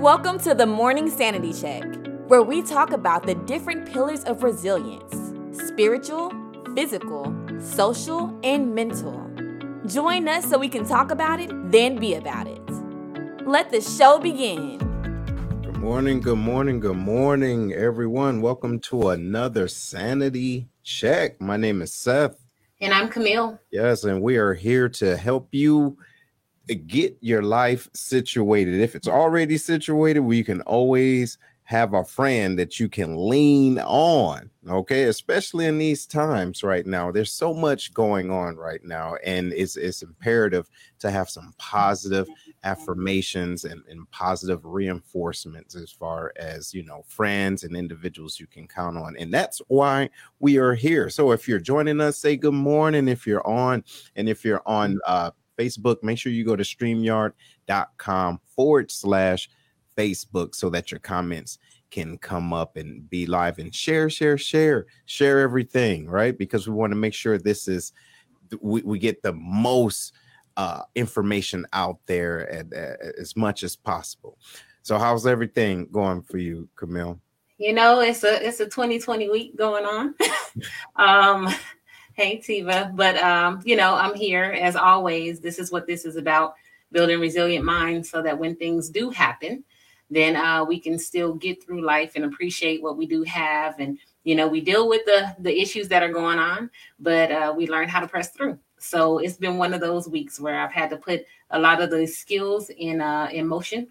Welcome to the Morning Sanity Check, where we talk about the different pillars of resilience spiritual, physical, social, and mental. Join us so we can talk about it, then be about it. Let the show begin. Good morning, good morning, good morning, everyone. Welcome to another Sanity Check. My name is Seth. And I'm Camille. Yes, and we are here to help you get your life situated. If it's already situated, we can always have a friend that you can lean on. Okay, especially in these times right now. There's so much going on right now, and it's it's imperative to have some positive affirmations and, and positive reinforcements as far as you know friends and individuals you can count on and that's why we are here so if you're joining us say good morning if you're on and if you're on uh Facebook, make sure you go to streamyard.com forward slash Facebook so that your comments can come up and be live and share, share, share, share everything, right? Because we want to make sure this is we, we get the most uh, information out there at, as much as possible. So, how's everything going for you, Camille? You know, it's a it's a 2020 week going on. um, Hey, Tiva. But, um, you know, I'm here as always. This is what this is about building resilient minds so that when things do happen, then uh, we can still get through life and appreciate what we do have. And, you know, we deal with the, the issues that are going on, but uh, we learn how to press through. So it's been one of those weeks where I've had to put a lot of the skills in, uh, in motion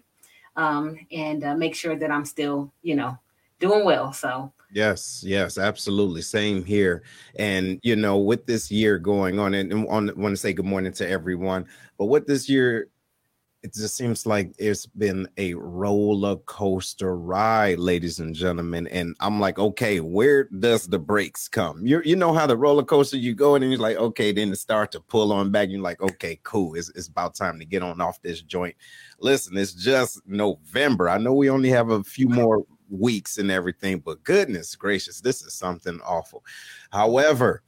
um, and uh, make sure that I'm still, you know, doing well. So Yes, yes, absolutely. Same here. And you know, with this year going on, and, and want to say good morning to everyone. But with this year, it just seems like it's been a roller coaster ride, ladies and gentlemen. And I'm like, okay, where does the brakes come? You you know how the roller coaster you go in and you're like, okay, then it start to pull on back. You're like, okay, cool. It's, it's about time to get on off this joint. Listen, it's just November. I know we only have a few more weeks and everything, but goodness gracious, this is something awful. However,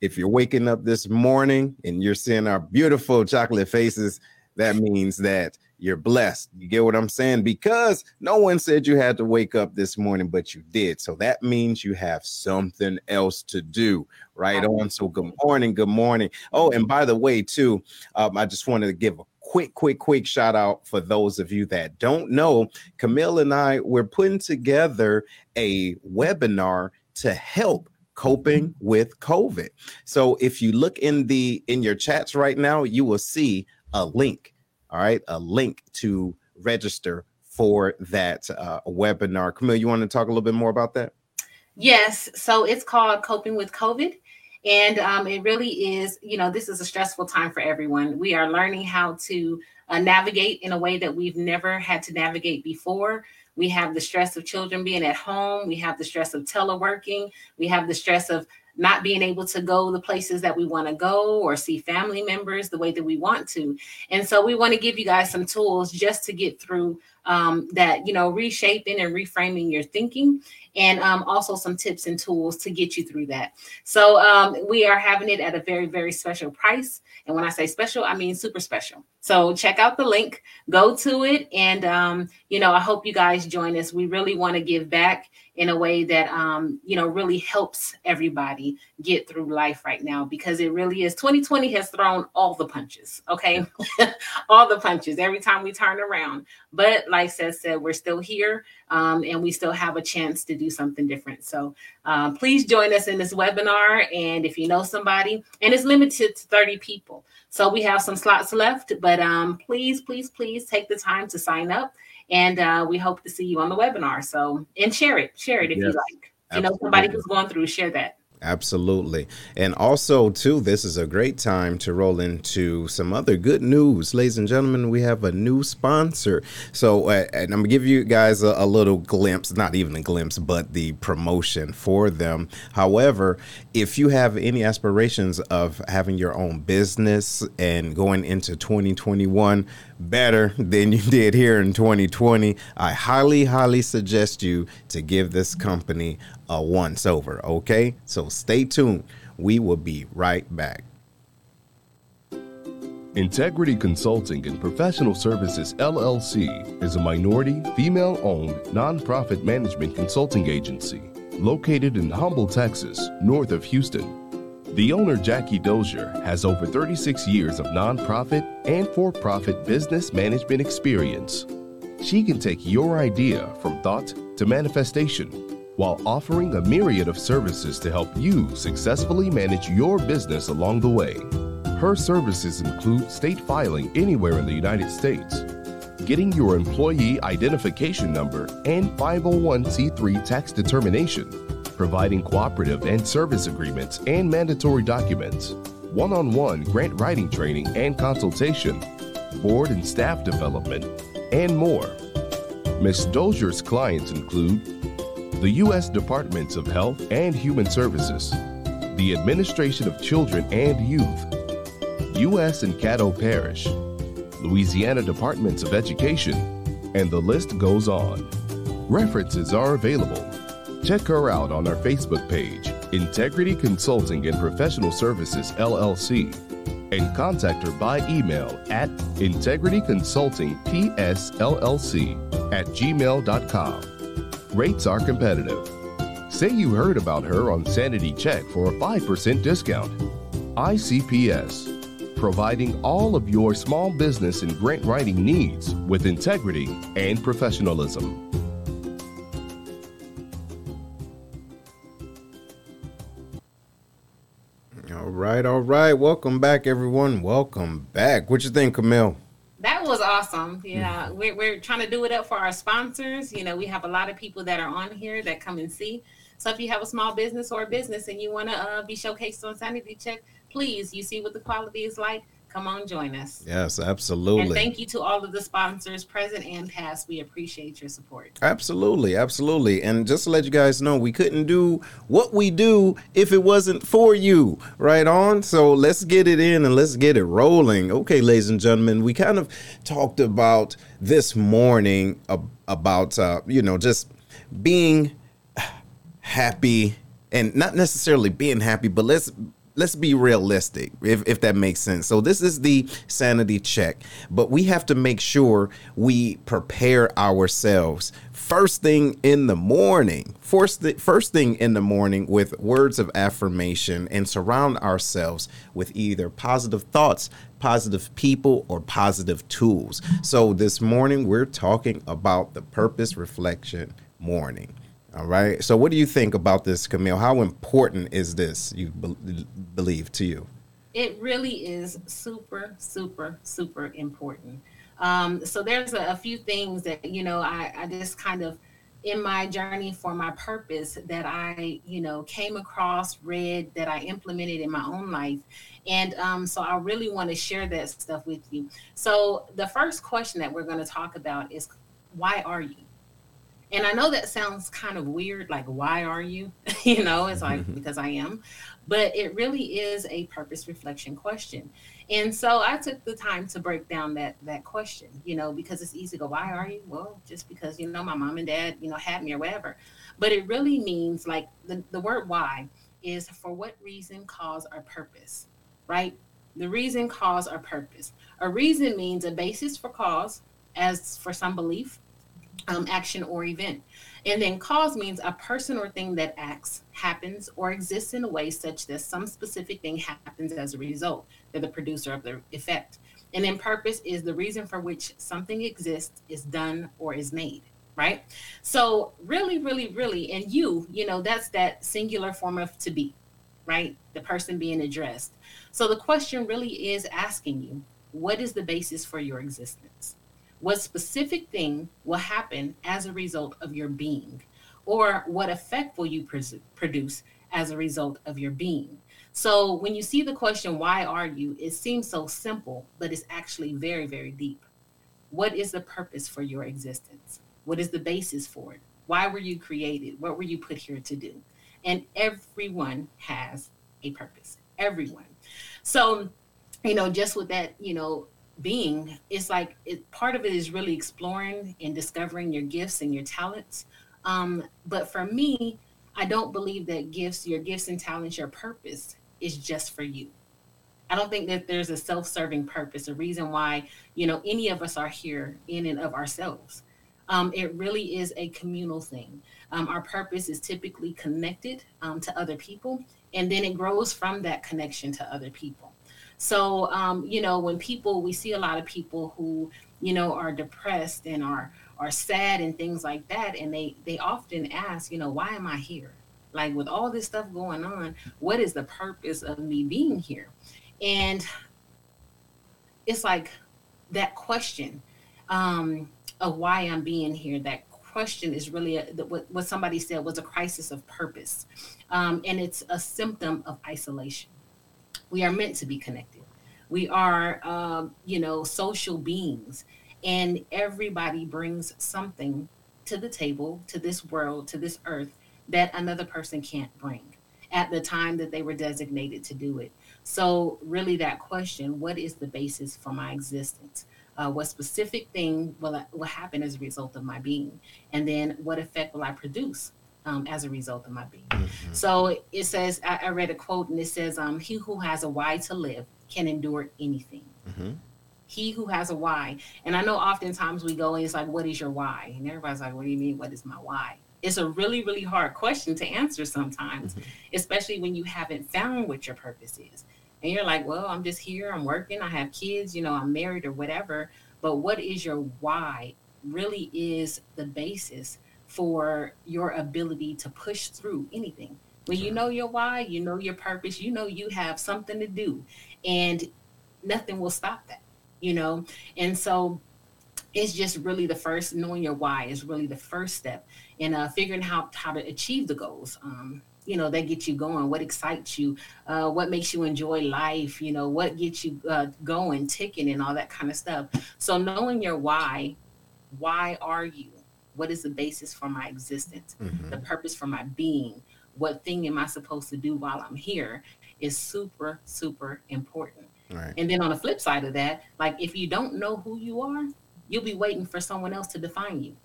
if you're waking up this morning and you're seeing our beautiful chocolate faces, that means that you're blessed. You get what I'm saying? Because no one said you had to wake up this morning, but you did. So that means you have something else to do. Right on. So good morning. Good morning. Oh, and by the way, too, um, I just wanted to give a quick, quick, quick shout out for those of you that don't know. Camille and I, we're putting together a webinar to help coping with COVID. So if you look in the in your chats right now, you will see a link. All right, a link to register for that uh, webinar. Camille, you want to talk a little bit more about that? Yes. So it's called Coping with COVID. And um, it really is, you know, this is a stressful time for everyone. We are learning how to uh, navigate in a way that we've never had to navigate before. We have the stress of children being at home. We have the stress of teleworking. We have the stress of not being able to go the places that we want to go or see family members the way that we want to. And so we want to give you guys some tools just to get through um, that, you know, reshaping and reframing your thinking and um, also some tips and tools to get you through that. So um, we are having it at a very, very special price. And when I say special, I mean super special. So check out the link, go to it. And, um, you know, I hope you guys join us. We really want to give back in a way that um, you know really helps everybody get through life right now because it really is 2020 has thrown all the punches okay? All the punches every time we turn around. But like Seth said we're still here um, and we still have a chance to do something different. So uh, please join us in this webinar and if you know somebody and it's limited to 30 people. So we have some slots left but um, please please please take the time to sign up and uh, we hope to see you on the webinar. So, and share it, share it if yes, you like. You know somebody who's going through, share that. Absolutely. And also, too, this is a great time to roll into some other good news. Ladies and gentlemen, we have a new sponsor. So, uh, and I'm going to give you guys a, a, little glimpse, not even a glimpse, but the promotion for them. However, if you have any aspirations of having your own business and going into 2021, better than you did here in 2020, I highly, highly suggest you to give this company a once over. Okay, so stay tuned. We will be right back. Integrity Consulting and Professional Services LLC is a minority, female owned, nonprofit management consulting agency located in Humble, Texas, north of Houston. The owner, Jackie Dozier, has over 36 years of nonprofit and for profit business management experience. She can take your idea from thought to manifestation while offering a myriad of services to help you successfully manage your business along the way. Her services include state filing anywhere in the United States, getting your employee identification number and 501c3 tax determination, providing cooperative and service agreements and mandatory documents, one on one grant writing training and consultation, board and staff development, and more. Ms. Dozier's clients include the U.S. Departments of Health and Human Services, the Administration of Children and Youth, U.S. and Caddo Parish, Louisiana Departments of Education, and the list goes on. References are available. Check her out on our Facebook page, Integrity Consulting and Professional Services LLC, and contact her by email at integrityconsultingpsllc at gmail.com. Rates are competitive. Say you heard about her on Sanity Check for a 5% discount. ICPS providing all of your small business and grant writing needs with integrity and professionalism. All right, all right. Welcome back, everyone. Welcome back. What you think, Camille? That was awesome. Yeah, mm-hmm. we're, we're trying to do it up for our sponsors. You know, we have a lot of people that are on here that come and see. So if you have a small business or a business and you want to uh, be showcased on Sanity Check, please, you see what the quality is like. Come on, join us. Yes, absolutely. And thank you to all of the sponsors, present and past. We appreciate your support. Absolutely, absolutely. And just to let you guys know, we couldn't do what we do if it wasn't for you. Right on. So let's get it in and let's get it rolling. Okay, ladies and gentlemen, we kind of talked about this morning about uh, you know just being happy and not necessarily being happy, but let's let's be realistic if, if that makes sense. So this is the sanity check but we have to make sure we prepare ourselves first thing in the morning first, th- first thing in the morning with words of affirmation and surround ourselves with either positive thoughts positive people or positive tools. So this morning we're talking about the purpose reflection morning all right. So, what do you think about this, Camille? How important is this, you be- believe, to you? It really is super, super, super important. Um, so, there's a, a, few things that, you know, I, I just kind of, in my journey for my purpose, that I, you know, came across, read, that I implemented in my own life. And um, so, I really want to share that stuff with you. So, the first question that we're going to talk about is why are you? And I know that sounds kind of weird, like, why are you? you know, it's like, mm-hmm. because I am. But it really is a purpose reflection question. And so I took the time to break down that that question, you know, because it's easy to go, why are you? Well, just because, you know, my mom and dad, you know, had me or whatever. But it really means like the, the word why is for what reason, cause, or purpose, right? The reason, cause, or purpose. A reason means a basis for cause, as for some belief, um, action or event. And then cause means a person or thing that acts, happens, or exists in a way such that some specific thing happens as a result. They're the producer of the effect. And then purpose is the reason for which something exists, is done, or is made. Right. So, really, really, really, and you, you know, that's that singular form of to be, right? The person being addressed. So, the question really is asking you, what is the basis for your existence? What specific thing will happen as a result of your being, or what effect will you produce as a result of your being. So when you see the question, why are you? It seems so simple, but it's actually very, very deep. What is the purpose for your existence? What is the basis for it? Why were you created? What were you put here to do? And everyone has a purpose. Everyone. So, you know, just with that, you know, being it's like it, part of it is really exploring and discovering your gifts and your talents um, but for me i don't believe that gifts your gifts and talents your purpose is just for you I don't think that there's a self-serving purpose, a reason why, you know, any of us are here in and of ourselves. Um, it really is a communal thing. Um, our purpose is typically connected um, to other people, and then it grows from that connection to other people. So, um, you know, when people, we see a lot of people who, you know, are depressed and are are sad and things like that, and they they often ask, you know, why am I here? Like with all this stuff going on, what is the purpose of me being here? And it's like that question um, of why I'm being here. That question is really a, what, what somebody said was a crisis of purpose, um, and it's a symptom of isolation. We are meant to be connected. We are, um, you know, social beings, and everybody brings something to the table, to this world, to this earth that another person can't bring at the time that they were designated to do it. So, really, that question what is the basis for my existence? Uh, what specific thing will, I, will happen as a result of my being? And then, what effect will I produce um, as a result of my being? Mm-hmm. So, it says, I, I, read a quote and it says, um, He who has a why to live can endure anything. Mm-hmm. He who has a why. And I know oftentimes we go and it's like, What is your why? And everybody's like, What do you mean? What is my why? it's a really really hard question to answer sometimes mm-hmm. especially when you haven't found what your purpose is and you're like well i'm just here i'm working i have kids you know i'm married or whatever but what is your why really is the basis for your ability to push through anything. When you know your why you know your purpose you know you have something to do and nothing will stop that you know? And so it's just really the first knowing your why is really the first step in uh, figuring out how to achieve the goals um, you know that get you going what excites you uh, what makes you enjoy life you know what gets you uh, going ticking and all that kind of stuff. So knowing your why why are you what is the basis for my existence mm-hmm. the purpose for my being what thing am i supposed to do while i'm here is super super important right. and then on the flip side of that like if you don't know who you are you'll be waiting for someone else to define you.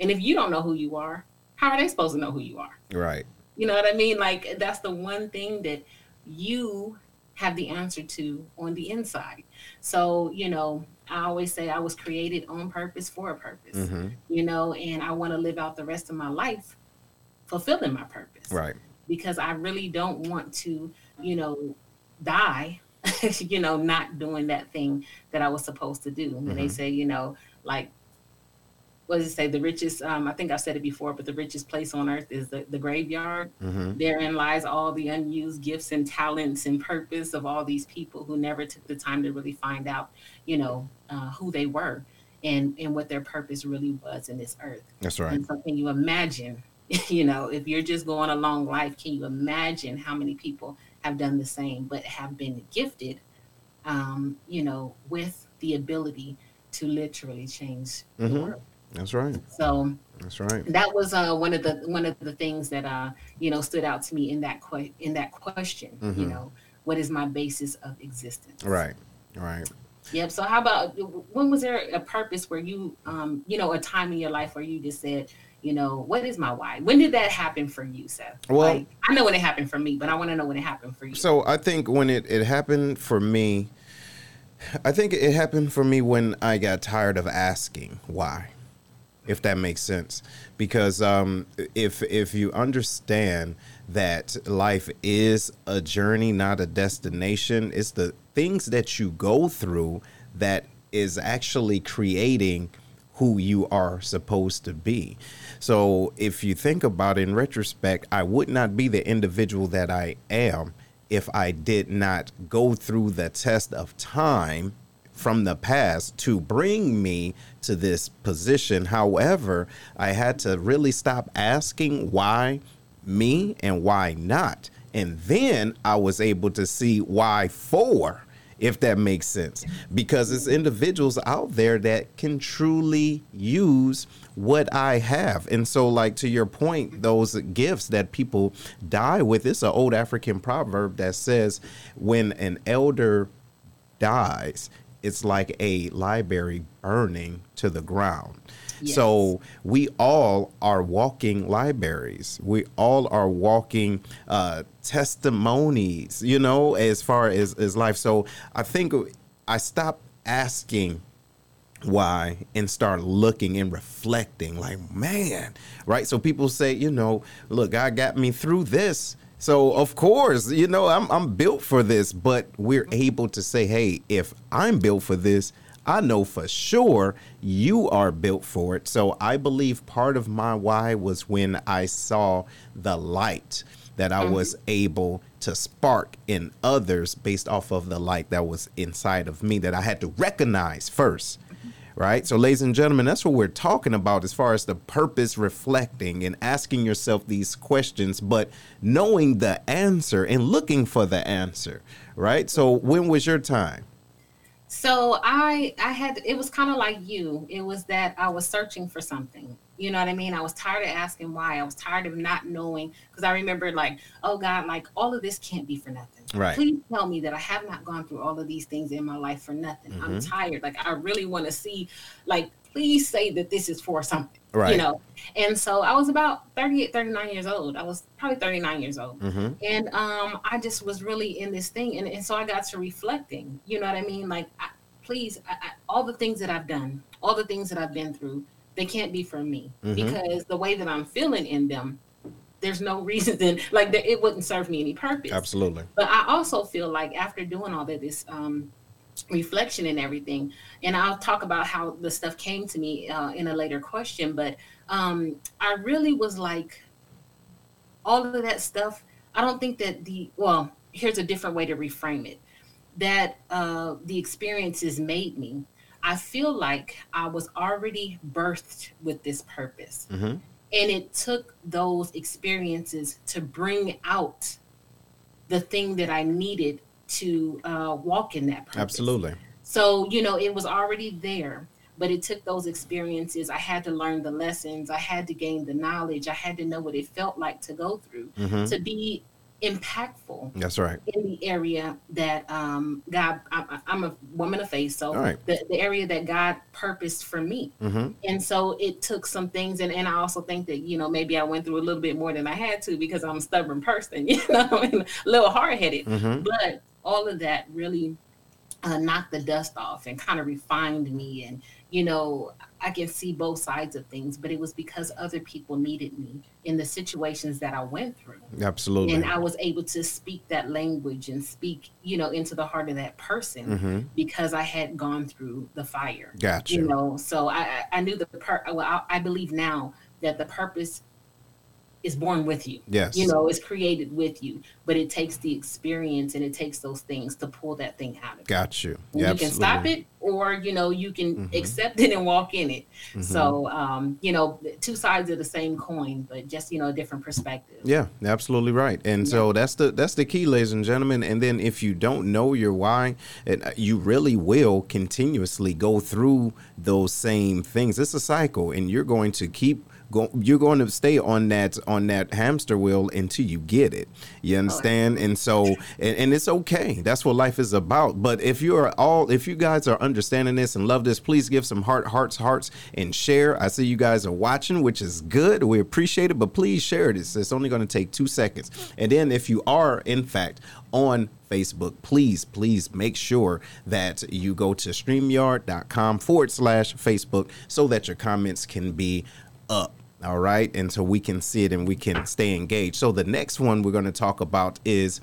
And if you don't know who you are, how are they supposed to know who you are? Right. You know what I mean? Like that's the one thing that you have the answer to on the inside. So, you know, I always say I was created on purpose for a purpose, mm-hmm. you know, and I want to live out the rest of my life fulfilling my purpose. Right. Because I really don't want to, you know, die you know, not doing that thing that I was supposed to do. And mm-hmm. they say, you know, like, what does it say? The richest, um, I think I've said it before, but the richest place on earth is the, the graveyard. Mm-hmm. Therein lies all the unused gifts and talents and purpose of all these people who never took the time to really find out, you know, uh, who they were and, and what their purpose really was in this earth. That's right. And so can you imagine, you know, if you're just going along life, can you imagine how many people have done the same, but have been gifted, um, you know, with the ability to literally change mm-hmm. the world. That's right. So that's right. That was uh, one of the one of the things that uh, you know stood out to me in that que- in that question. Mm-hmm. You know, what is my basis of existence? Right. Right. Yep. So how about when was there a purpose where you um, you know, a time in your life where you just said, you know, what is my why? When did that happen for you, Seth? Well, like, I know when it happened for me, but I want to know when it happened for you. So I think when it, it happened for me, I think it happened for me when I got tired of asking why, if that makes sense. Because um, if if you understand that life is a journey, not a destination, it's the things that you go through that is actually creating who you are supposed to be. So if you think about it in retrospect, I would not be the individual that I am if I did not go through the test of time from the past to bring me to this position. However, I had to really stop asking why me and why not. And then I was able to see why for if that makes sense. Because it's individuals out there that can truly use what I have. And so, like to your point, those gifts that people die with, it's an old African proverb that says, when an elder dies, it's like a library burning to the ground. Yes. So we all are walking libraries. We all are walking uh, testimonies, you know, as far as, as life. So I think I stopped asking why and start looking and reflecting like man right so people say you know look god got me through this so of course you know i'm, I'm built for this but we're able to say hey if i'm built for this i know for sure you are built for it so i believe part of my why was when i saw the light that i mm-hmm. was able to spark in others based off of the light that was inside of me that i had to recognize first right? So, ladies and gentlemen, that's what we're talking about as far as the purpose reflecting and asking yourself these questions, but knowing the answer and looking for the answer, right? So, when was your time? So I I had it was kind of like you. It was that I was searching for something. You know what I mean? I was tired of asking why. I was tired of not knowing because I remember like, oh God, like all of this can't be for nothing. Right. Please tell me that I have not gone through all of these things in my life for nothing. Mm-hmm. I'm tired. Like I really want to see, like, please say that this is for something. Right. You know. And so I was about 38, 39 years old. I was probably 39 years old. Mm-hmm. And um, I just was really in this thing. And, and so I got to reflecting. You know what I mean? Like, I, please, I, I, all the things that I've done, all the things that I've been through, they can't be for me mm-hmm. because the way that I'm feeling in them there's no reason then like that it wouldn't serve me any purpose. Absolutely. But i also feel like after doing all of this um, reflection and everything and i'll talk about how the stuff came to me uh, in a later question but um, i really was like all of that stuff i don't think that the well here's a different way to reframe it that uh, the experiences made me i feel like i was already birthed with this purpose. Mm-hmm. And it took those experiences to bring out the thing that I needed to uh, walk in that purpose. Absolutely. So, you know, it was already there, but it took those experiences. I had to learn the lessons. I had to gain the knowledge. I had to know what it felt like to go through mm-hmm. to be impactful. That's right. In the area that um, God, I, am a woman of faith, so right. the, the area that God purposed for me. Mm-hmm. And so it took some things, and, and I also think that, you know, maybe I went through a little bit more than I had to because I'm a stubborn person, you know, a little hard headed. Mm-hmm. But all of that really uh, knocked the dust off and kind of refined me and you know, I can see both sides of things, but it was because other people needed me in the situations that I went through. Absolutely. And I was able to speak that language and speak, you know, into the heart of that person mm-hmm. because I had gone through the fire. Gotcha. You know, so I, I knew the per, well, I, I believe now that the purpose is born with you. Yes. You know, it's created with you, but it takes the experience and it takes those things to pull that thing out of Got you. Yeah, you can stop it or, you know, you can mm-hmm. accept it and walk in it. Mm-hmm. So, um, you know, two sides of the same coin, but just, you know, a different perspective. Yeah, absolutely right. And yeah. so that's the that's the key, ladies and gentlemen. And then if you don't know your why, uh, you really will continuously go through those same things. It's a cycle and you're going to keep go, you're going to stay on that on that hamster wheel until you get it. You understand? And so and, and it's okay. That's what life is about. But if you are all if you guys are understanding this and love this, please give some heart hearts hearts and share. I see you guys are watching, which is good. We appreciate it, but please share this. It's only going to take 2 seconds. And then if you are in fact on Facebook, please, please make sure that you go to streamyard.com forward slash Facebook so that your comments can be up. All right. And so we can see it and we can stay engaged. So the next one we're going to talk about is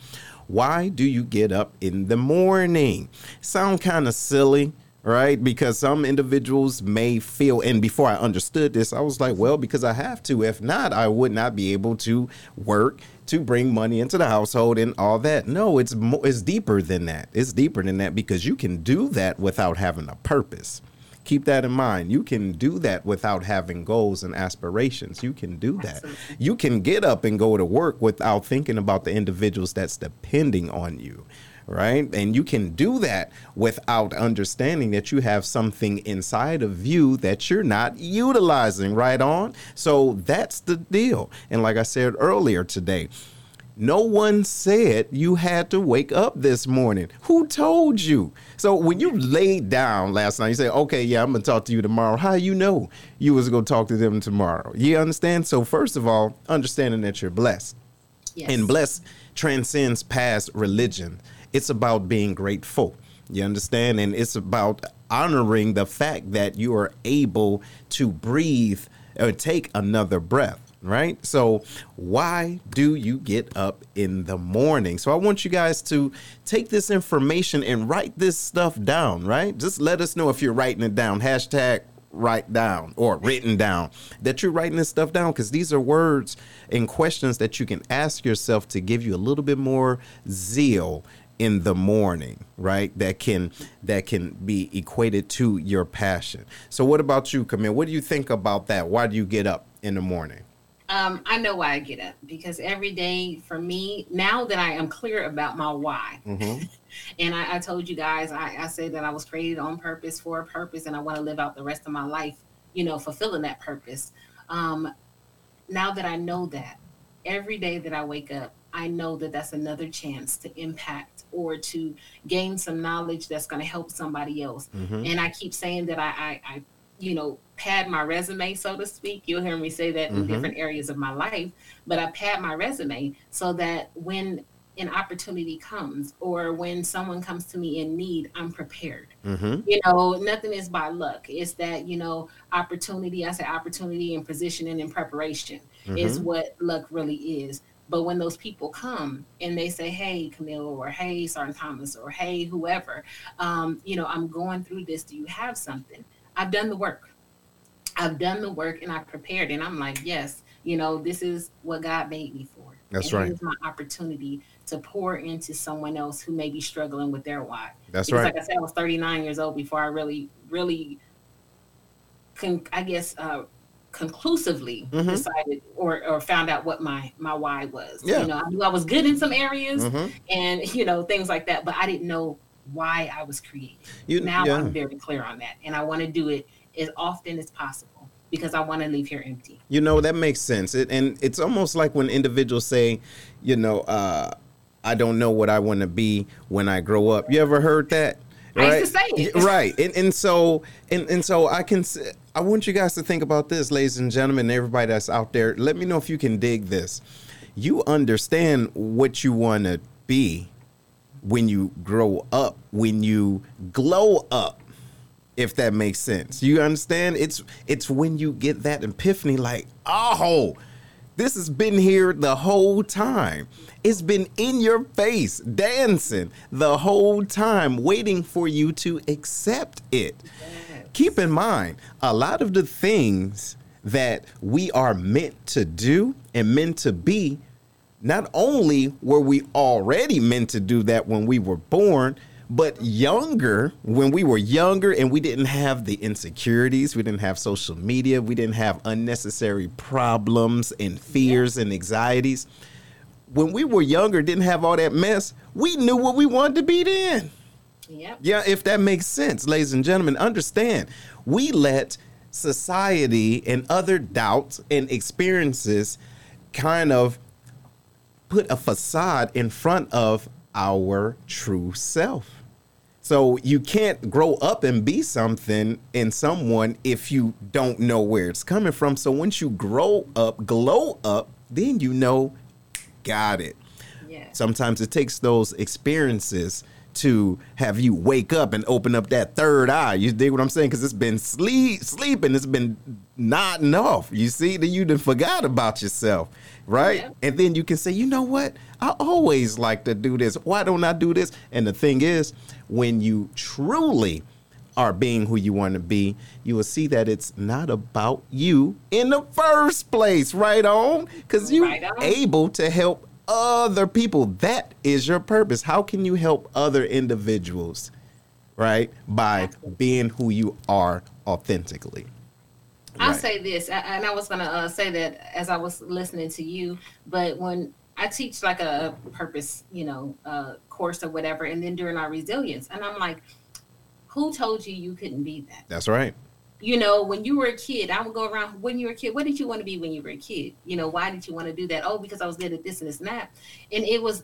why do you get up in the morning? Sound kind of silly right? Because some individuals may feel, and before I understood this, I was like, well, because I have to. If not, I would not be able to work to bring money into the household and all that. No, it's more, it's deeper than that. It's deeper than that because you can do that without having a purpose. Keep that in mind. You can do that without having goals and aspirations. You can do that. Absolutely. You can get up and go to work without thinking about the individuals that's depending on you right? And you can do that without understanding that you have something inside of you that you're not utilizing right on. So that's the deal. And like I said earlier today, No one said you had to wake up this morning. Who told you? So when you laid down last night, you say, "Okay, yeah, I'm gonna talk to you tomorrow." How you know you was gonna talk to them tomorrow? You understand? So first of all, understanding that you're blessed, Yes. and blessed transcends past religion. It's about being grateful. You understand? And it's about honoring the fact that you are able to breathe or take another breath, right? So, why do you get up in the morning? So, I want you guys to take this information and write this stuff down, right? Just let us know if you're writing it down. Hashtag write down or written down that you're writing this stuff down because these are words and questions that you can ask yourself to give you a little bit more zeal in the morning right that can that can be equated to your passion so what about you camille what do you think about that why do you get up in the morning Um, I know why I get up because every day for me, now that I am clear about my why, Mhm. and I, I told you guys, I, I say that I was created on purpose for a purpose, and I want to live out the rest of my life, you know, fulfilling that purpose. Um, now that I know that, every day that I wake up, I know that that's another chance to impact or to gain some knowledge that's going to help somebody else. Mhm. And I keep saying that I, I, I, you know, pad my resume, so to speak. You'll hear me say that in Mhm. different areas of my life, but I pad my resume so that when an opportunity comes or when someone comes to me in need, I'm prepared. Mhm. You know, nothing is by luck. It's that, you know, opportunity, I say opportunity and positioning and preparation is Mhm. what luck really is. But when those people come and they say, "Hey, Camille," or "Hey, Sergeant Thomas," or "Hey, whoever," um, you know, I'm going through this. Do you have something? I've done the work. I've done the work and I prepared, and I'm like, yes, you know, this is what God made me for. That's and right. It's my opportunity to pour into someone else who may be struggling with their why. that's because, right like I said, I was 39 years old before I really, really, con- I guess, uh, conclusively Mhm. decided or, or found out what my my why was. Yeah. You know, I knew I was good in some areas Mhm. and you know things like that, but I didn't know why I was created. you, Now yeah. I'm very clear on that, and I want to do it as often as possible because I want to leave here empty. You know, that makes sense. It, and it's almost like when individuals say, you know, uh, I don't know what I want to be when I grow up. You ever heard that? I used to say it. Right. And, and so and, and so I can I want you guys to think about this, ladies and gentlemen, everybody that's out there. Let me know if you can dig this. You understand what you want to be when you grow up, when you glow up if that makes sense. You understand? It's it's when you get that epiphany like, "Oh, this has been here the whole time. It's been in your face, dancing the whole time waiting for you to accept it." Keep in mind, a lot of the things that we are meant to do and meant to be not only were we already meant to do that when we were born, but younger, when we were younger and we didn't have the insecurities, we didn't have social media, we didn't have unnecessary problems and fears and anxieties. When we were younger, didn't have all that mess, we knew what we wanted to be then. Yep. Yeah, if that makes sense, ladies and gentlemen, understand we let society and other doubts and experiences kind of put a facade in front of our true self. So you can't grow up and be something in someone if you don't know where it's coming from. So once you grow up, glow up, then you know, got it. Yeah. Sometimes it takes those experiences to have you wake up and open up that third eye. You dig what I'm saying? Because it's been sleep sleeping, it's been nodding off. You see, that you done forgot about yourself, right? Yeah. And then you can say, you know what? I always like to do this. Why don't I do this? And the thing is, when you truly are being who you want to be, you will see that it's not about you in the first place, right on? Because you're Right able to help other people. That is your purpose. How can you help other individuals, right? By being who you are authentically. I'll Right. say this, and I was gonna uh, say that as I was listening to you, but when I teach like a purpose, you know, uh, course or whatever, and then during our resilience, and I'm like, who told you you couldn't be that? That's right. you know, when you were a kid, I would go around when you were a kid. What did you want to be when you were a kid? You know, why did you want to do that? Oh, because I was good at this and this and that. And it was.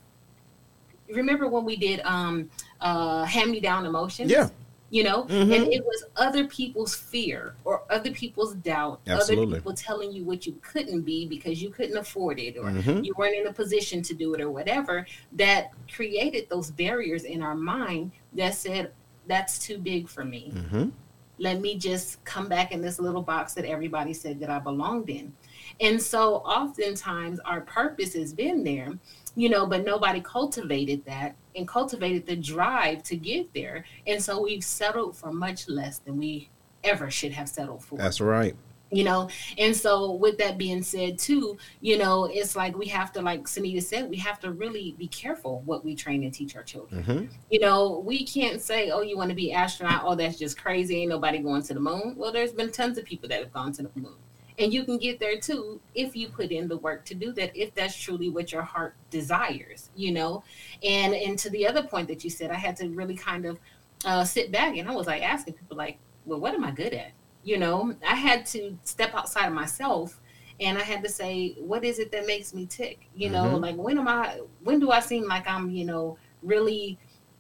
Remember when we did um uh hand me down emotions? Yeah. You know, mm-hmm. and it was other people's fear or other people's doubt, Absolutely. other people telling you what you couldn't be because you couldn't afford it or mm-hmm. you weren't in a position to do it or whatever that created those barriers in our mind that said, that's too big for me. Mm-hmm let me just come back in this little box that everybody said that I belonged in. And so oftentimes our purpose has been there, you know, but nobody cultivated that and cultivated the drive to get there. And so we've settled for much less than we ever should have settled for. That's right you know and so with that being said too you know it's like we have to like sanita said we have to really be careful what we train and teach our children mm-hmm. you know we can't say oh you want to be astronaut oh that's just crazy ain't nobody going to the moon well there's been tons of people that have gone to the moon and you can get there too if you put in the work to do that if that's truly what your heart desires you know? And and to the other point that you said i had to really kind of uh, sit back and i was like asking people like well what am i good at? You know? I had to step outside of myself and i had to say what is it that makes me tick? You know? Mm-hmm. like when am i when do i seem like i'm you know really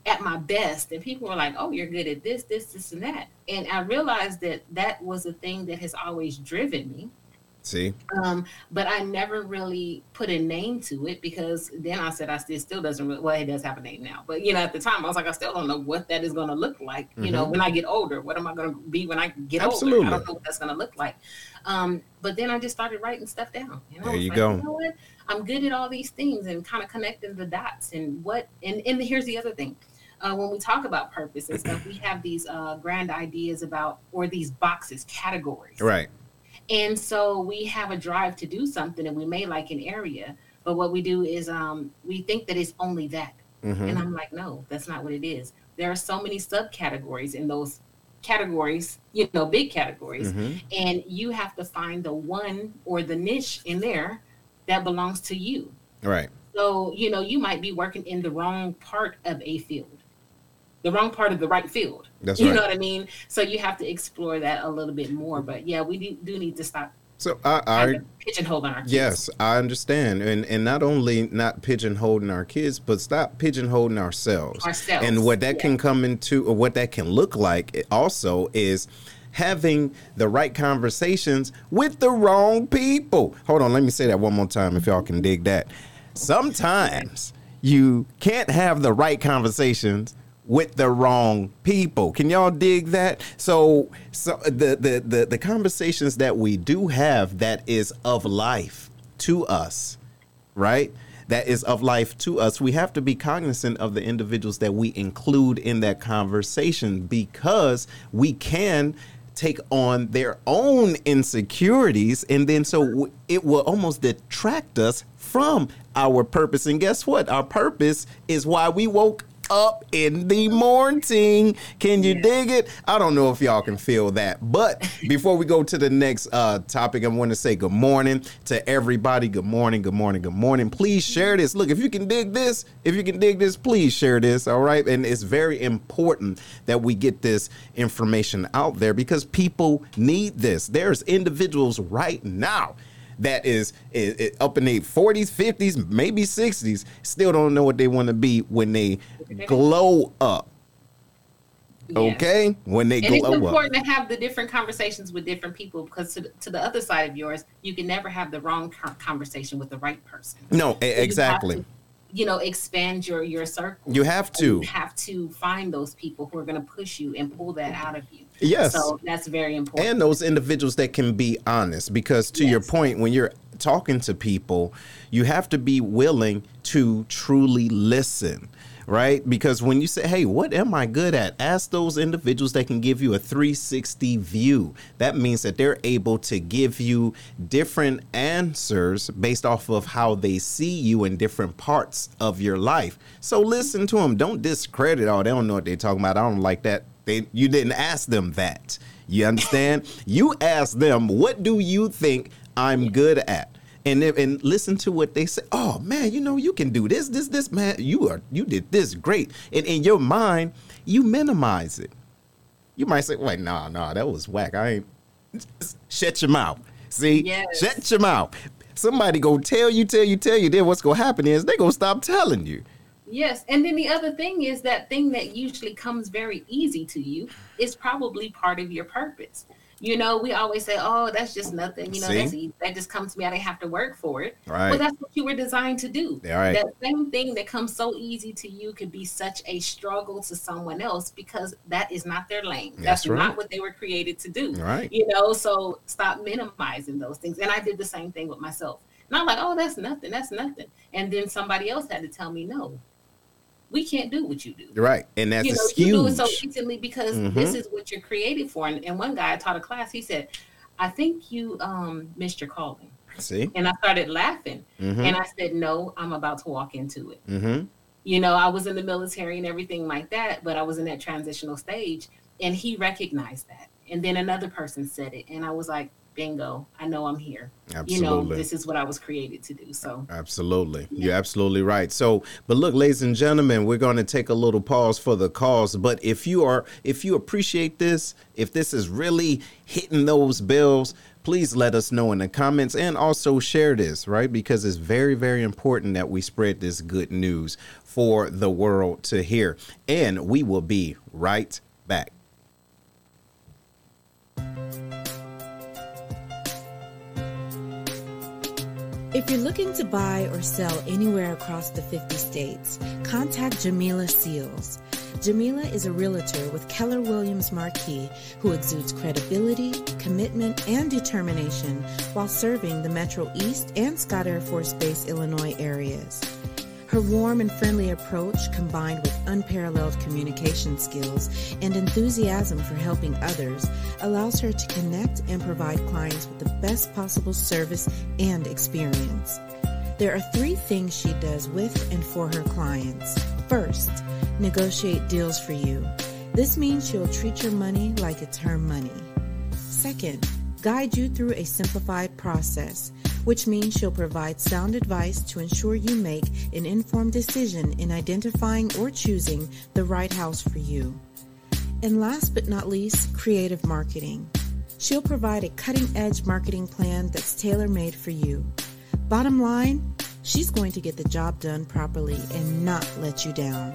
at my best? And people were like oh you're good at this this this and that and i realized that that was a thing that has always driven me See? Um, but I never really put a name to it because then I said I still still doesn't really, well, it does have a name now. But you know, at the time I was like, I still don't know what that is gonna look like. Mm-hmm. You know, mm-hmm. when I get older, what am I gonna be when I get Absolutely. older? I don't know what that's gonna look like. Um, but then I just started writing stuff down. You know? There you like, go. You know what? I'm good at all these things and kind of connecting the dots and what and, and here's the other thing. Uh, when we talk about purpose and stuff, we have these uh, grand ideas about or these boxes, categories. Right and so we have a drive to do something and we may like an area, but what we do is um, we think that it's only that. Mm-hmm. And I'm like, no, that's not what it is. There are so many subcategories in those categories, you know, big categories. Mm-hmm. And you have to find the one or the niche in there that belongs to you. Right. So, you know, you might be working in the wrong part of a field the wrong part of the right field. That's you right. know what I mean? So you have to explore that a little bit more. But yeah, we do, do need to stop. So I, I pigeonholing our kids. Yes, I understand, and and not only not pigeonholing our kids, but stop pigeonholing ourselves. Ourselves. And what that yeah. can come into, or what that can look like, also is having the right conversations with the wrong people. Hold on, let me say that one more time if y'all can dig that. Sometimes you can't have the right conversations with the wrong people. Can y'all dig that? So, so the, the the the conversations that we do have that is of life to us, right? That is of life to us. We have to be cognizant of the individuals that we include in that conversation because we can take on their own insecurities and then so it will almost detract us from our purpose and guess what our purpose is why we woke up in the morning. Can you yeah. dig it? I don't know if y'all can feel that. But before we go to the next uh, topic, I want to say good morning to everybody. Good morning, good morning, good morning. Please share this. Look, if you can dig this, if you can dig this, please share this. All right. And it's very important that we get this information out there because people need this. There's individuals right now that is, is, is up in their 40s, 50s, maybe 60s, still don't know what they want to be when they glow up. Yeah. Okay, when they and glow it's important up. to have the different conversations with different people because to, to the other side of yours, you can never have the wrong conversation with the right person. No, exactly you know expand your your circle. You have to. You have to find those people who are going to push you and pull that out of you. Yes. So that's very important. And those individuals that can be honest because to yes. your point when you're talking to people you have to be willing to truly listen right? Because when you say, hey, what am I good at? Ask those individuals that can give you a 360 view. That means that they're able to give you different answers based off of how they see you in different parts of your life. So listen to them. Don't discredit, oh, they don't know what they're talking about. I don't like that. They, you didn't ask them that. You understand? you ask them, what do you think I'm good at? And and listen to what they say. Oh man, you know you can do this, this, this, man. You are you did this great, and in your mind you minimize it. you might say, "Wait, no, no, that was whack." I ain't. Shut your mouth. See, Yes. shut your mouth. Somebody go tell you, tell you, tell you. Then what's gonna happen is they gonna stop telling you. Yes, and then the other thing is that thing that usually comes very easy to you is probably part of your purpose. You know, we always say, "Oh, that's just nothing." You know, See? that's easy. that just comes to me. I didn't have to work for it. Right. Well, that's what you were designed to do. Right. That same thing that comes so easy to you could be such a struggle to someone else because that is not their lane. That's That's, right. not what they were created to do. Right. You know, so stop minimizing those things. And I did the same thing with myself. And I'm like, oh, that's nothing, that's nothing. And then somebody else had to tell me, no, we can't do what you do. Right, and that's you know, huge. you do it so instantly because Mhm. this is what you're created for. And, and one guy I taught a class, he said, I think you um missed your calling. See, And I started laughing. mm-hmm. And I said, no, I'm about to walk into it. mm-hmm. You know, I was in the military and everything like that, but I was in that transitional stage. And he recognized that. And then another person said it. And I was like, bingo, I know I'm here. absolutely. You know, this is what I was created to do. So, Absolutely. You're absolutely right. So, but look, ladies and gentlemen, we're going to take a little pause for the calls. But if you are, if you appreciate this, if this is really hitting those bills, please let us know in the comments and also share this, right? Because it's very, very important that we spread this good news for the world to hear. And we will be right back. If you're looking to buy or sell anywhere across the 50 states, contact Jamila Seals. Jamila is a realtor with Keller Williams Marquis who exudes credibility, commitment, and determination while serving the Metro East and Scott Air Force Base, Illinois areas. Her warm and friendly approach, combined with unparalleled communication skills and enthusiasm for helping others, allows her to connect and provide clients with the best possible service and experience. There are three things she does with and for her clients. First, negotiate deals for you. This means she'll treat your money like it's her money. Second, guide you through a simplified process, which means she'll provide sound advice to ensure you make an informed decision in identifying or choosing the right house for you. And last but not least, creative marketing. She'll provide a cutting edge marketing plan that's tailor made for you. Bottom line, she's going to get the job done properly and not let you down.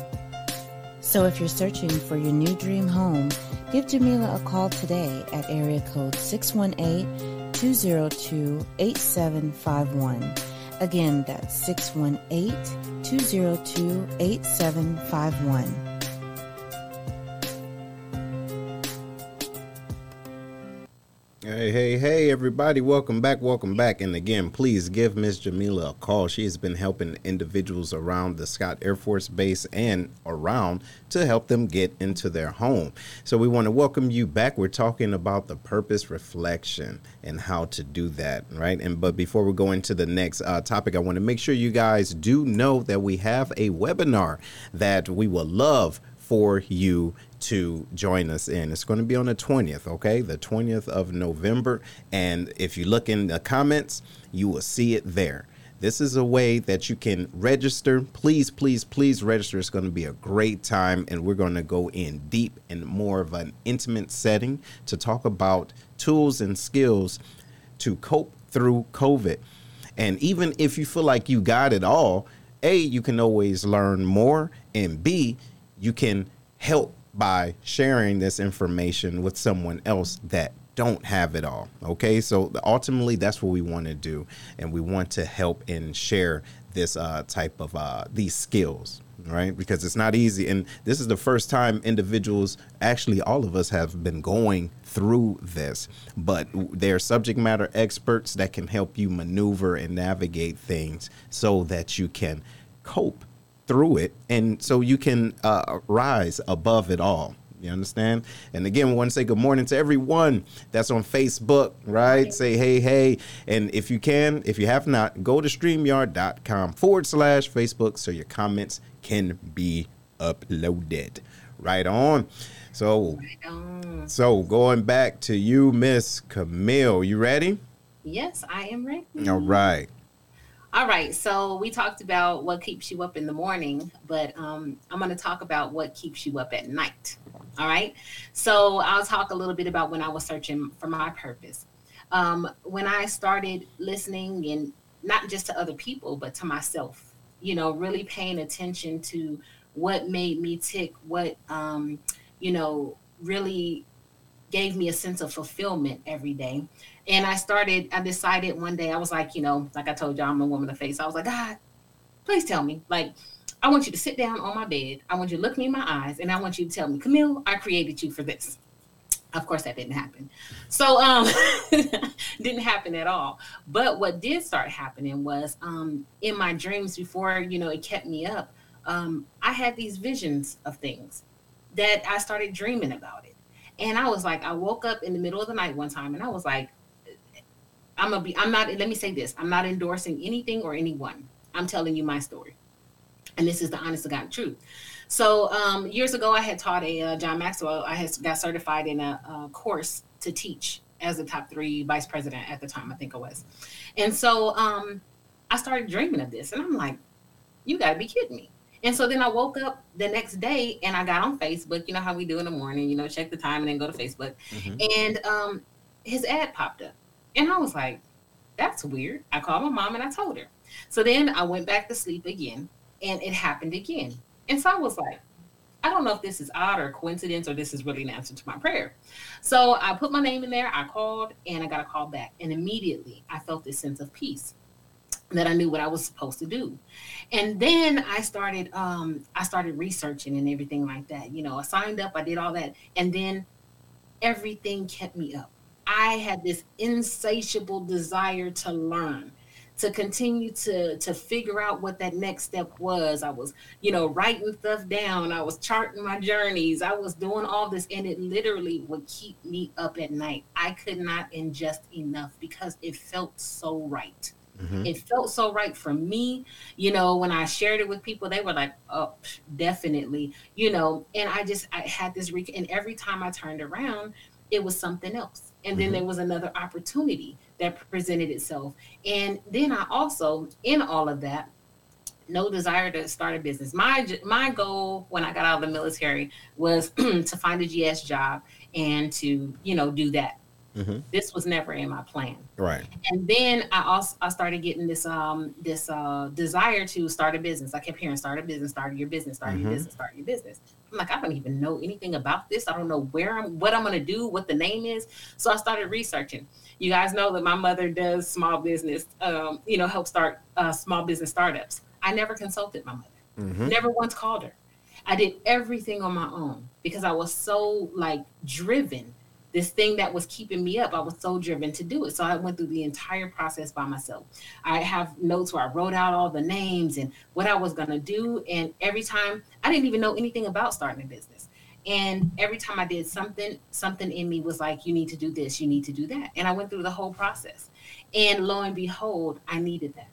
So if you're searching for your new dream home, give Jamila a call today at area code 618 202 8751. Again, that's 618 202 8751. Hey, hey, hey, everybody. Welcome back. Welcome back. And again, please give Miss Jamila a call. She has been helping individuals around the Scott Air Force Base and around to help them get into their home. So we want to welcome you back. We're talking about the purpose reflection and how to do that, right? And but before we go into the next uh, topic, I want to make sure you guys do know that we have a webinar that we will love for you to join us in. It's going to be on the 20th, okay? The 20th of November. And if you look in the comments, you will see it there. This is a way that you can register. Please, please, please register. It's going to be a great time. And we're going to go in deep in more of an intimate setting to talk about tools and skills to cope through COVID. And even if you feel like you got it all, A, you can always learn more. And B, you can help by sharing this information with someone else that don't have it all okay? So ultimately that's what we want to do and we want to help and share this uh, type of uh, these skills right? Because it's not easy and this is the first time individuals actually all of us have been going through this but they're subject matter experts that can help you maneuver and navigate things so that you can cope through it and so you can uh, rise above it all. You understand? And again we want to say good morning to everyone that's on facebook right? Say hey hey. And if you can if you have not go to streamyard.com forward slash facebook so your comments can be uploaded. Right on. So um, so going back to you miss camille you ready? Yes, I am ready. all right All right. So we talked about what keeps you up in the morning, but um, I'm going to talk about what keeps you up at night. All right. So I'll talk a little bit about when I was searching for my purpose. Um, when I started listening and not just to other people, but to myself, you know, really paying attention to what made me tick, what, um, you know, really gave me a sense of fulfillment every day. And I started, I decided one day, I was like, you know, like I told you, I'm a woman of faith. So I was like, God, please tell me, like, I want you to sit down on my bed. I want you to look me in my eyes and I want you to tell me, Camille, I created you for this. Of course, that didn't happen. So, um, didn't happen at all. But what did start happening was um, in my dreams before, you know, it kept me up. Um, I had these visions of things that I started dreaming about it. And I was like, I woke up in the middle of the night one time and I was like, I'm gonna be, I'm not, let me say this I'm not endorsing anything or anyone. I'm telling you my story. And this is the honest to God truth. So um, years ago, I had taught a uh, John Maxwell. I had got certified in a, a course to teach as a top three vice president at the time, I think it was. And so um, I started dreaming of this, and I'm like, you got to be kidding me. And so then I woke up the next day and I got on Facebook. You know how we do in the morning, you know, check the time and then go to Facebook. Mm-hmm. And um, his ad popped up. And I was like, that's weird. I called my mom and I told her. So then I went back to sleep again and it happened again. And so I was like, I don't know if this is odd or coincidence or this is really an answer to my prayer. So I put my name in there, I called, and I got a call back. And immediately I felt this sense of peace that I knew what I was supposed to do. And then I started um I started researching and everything like that. You know, I signed up, I did all that, and then everything kept me up. I had this insatiable desire to learn to continue to to figure out what that next step was i was you know writing stuff down i was charting my journeys i was doing all this and it literally would keep me up at night i could not ingest enough because it felt so right mm-hmm. It felt so right for me. You know, when I shared it with people, they were like, oh, definitely, you know, and I just, I had this, rec- and every time I turned around, it was something else. And then mm-hmm. there was another opportunity that presented itself. And then I also, in all of that, no desire to start a business. My my goal when I got out of the military was to find a GS job and to you know do that. Mm-hmm. This was never in my plan. Right. And then I also I started getting this um this uh desire to start a business. I kept hearing start a business, start your business, start mm-hmm. your business, start your business. I'm like, I don't even know anything about this. I don't know where I'm what I'm gonna do, what the name is. So I started researching. You guys know that my mother does small business, um, you know, help start uh, small business startups. I never consulted my mother, mm-hmm. never once called her. I did everything on my own because I was so like driven. This thing that was keeping me up, I was so driven to do it. So I went through the entire process by myself. I have notes where I wrote out all the names and what I was going to do. And every time I didn't even know anything about starting a business. And every time I did something, something in me was like, you need to do this, you need to do that. And I went through the whole process. And lo and behold, I needed that.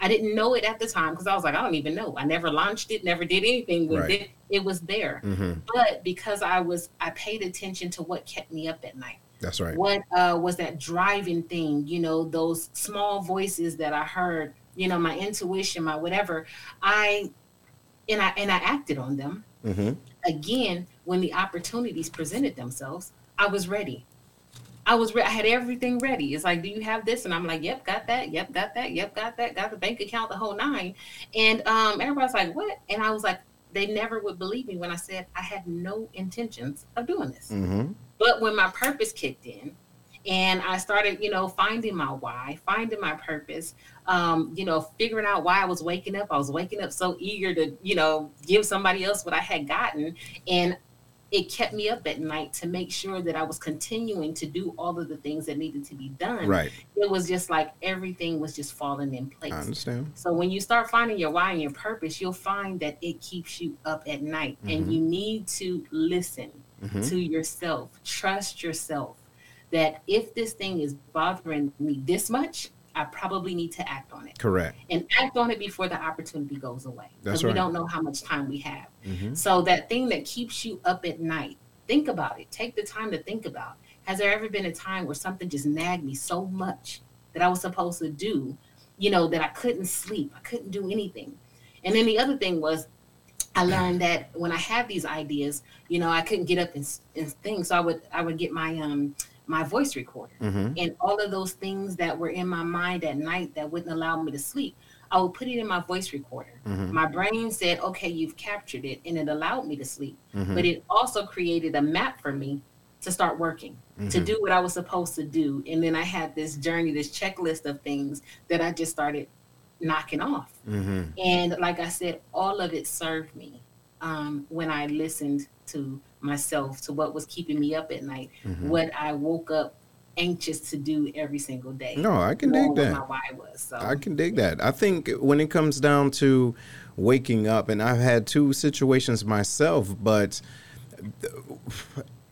I didn't know it at the time because I was like, I don't even know. I never launched it, never did anything with right. it. It was there. Mm-hmm. But because I was, I paid attention to what kept me up at night. That's right. What uh, was that driving thing? You know, those small voices that I heard. You know, my intuition, my whatever. I and I and I acted on them. Mm-hmm. Again, when the opportunities presented themselves, I was ready. I was re- I had everything ready. It's like, do you have this? And I'm like, yep, got that. Yep, got that. Yep, got that. Got the bank account, the whole nine. And um, everybody's like, what? And I was like, they never would believe me when I said I had no intentions of doing this. Mm-hmm. But when my purpose kicked in, and I started, you know, finding my why, finding my purpose, um, you know, figuring out why I was waking up. I was waking up so eager to, you know, give somebody else what I had gotten. And it kept me up at night to make sure that I was continuing to do all of the things that needed to be done. Right. It was just like everything was just falling in place. I understand. So when you start finding your why and your purpose, you'll find that it keeps you up at night. Mm-hmm. And you need to listen mm-hmm. to yourself, trust yourself that if this thing is bothering me this much, I probably need to act on it. Correct. And act on it before the opportunity goes away. Because right. we don't know how much time we have. Mm-hmm. So that thing that keeps you up at night, think about it. Take the time to think about. Has there ever been a time where something just nagged me so much that I was supposed to do, you know, that I couldn't sleep, I couldn't do anything. And then the other thing was I learned that when I had these ideas, you know, I couldn't get up and, and things. So I would I would get my um my voice recorder Mhm. and all of those things that were in my mind at night that wouldn't allow me to sleep. I would put it in my voice recorder. Mhm. My brain said, "Okay, you've captured it," and it allowed me to sleep. Mhm. But it also created a map for me to start working, to Mhm. do what I was supposed to do. And then I had this journey, this checklist of things that I just started knocking off. Mhm. And like I said, all of it served me um, when I listened to myself, to what was keeping me up at night, Mhm. what I woke up anxious to do every single day. No, I can dig that. My why was. So I can dig that. I think when it comes down to waking up, and I've had two situations myself, but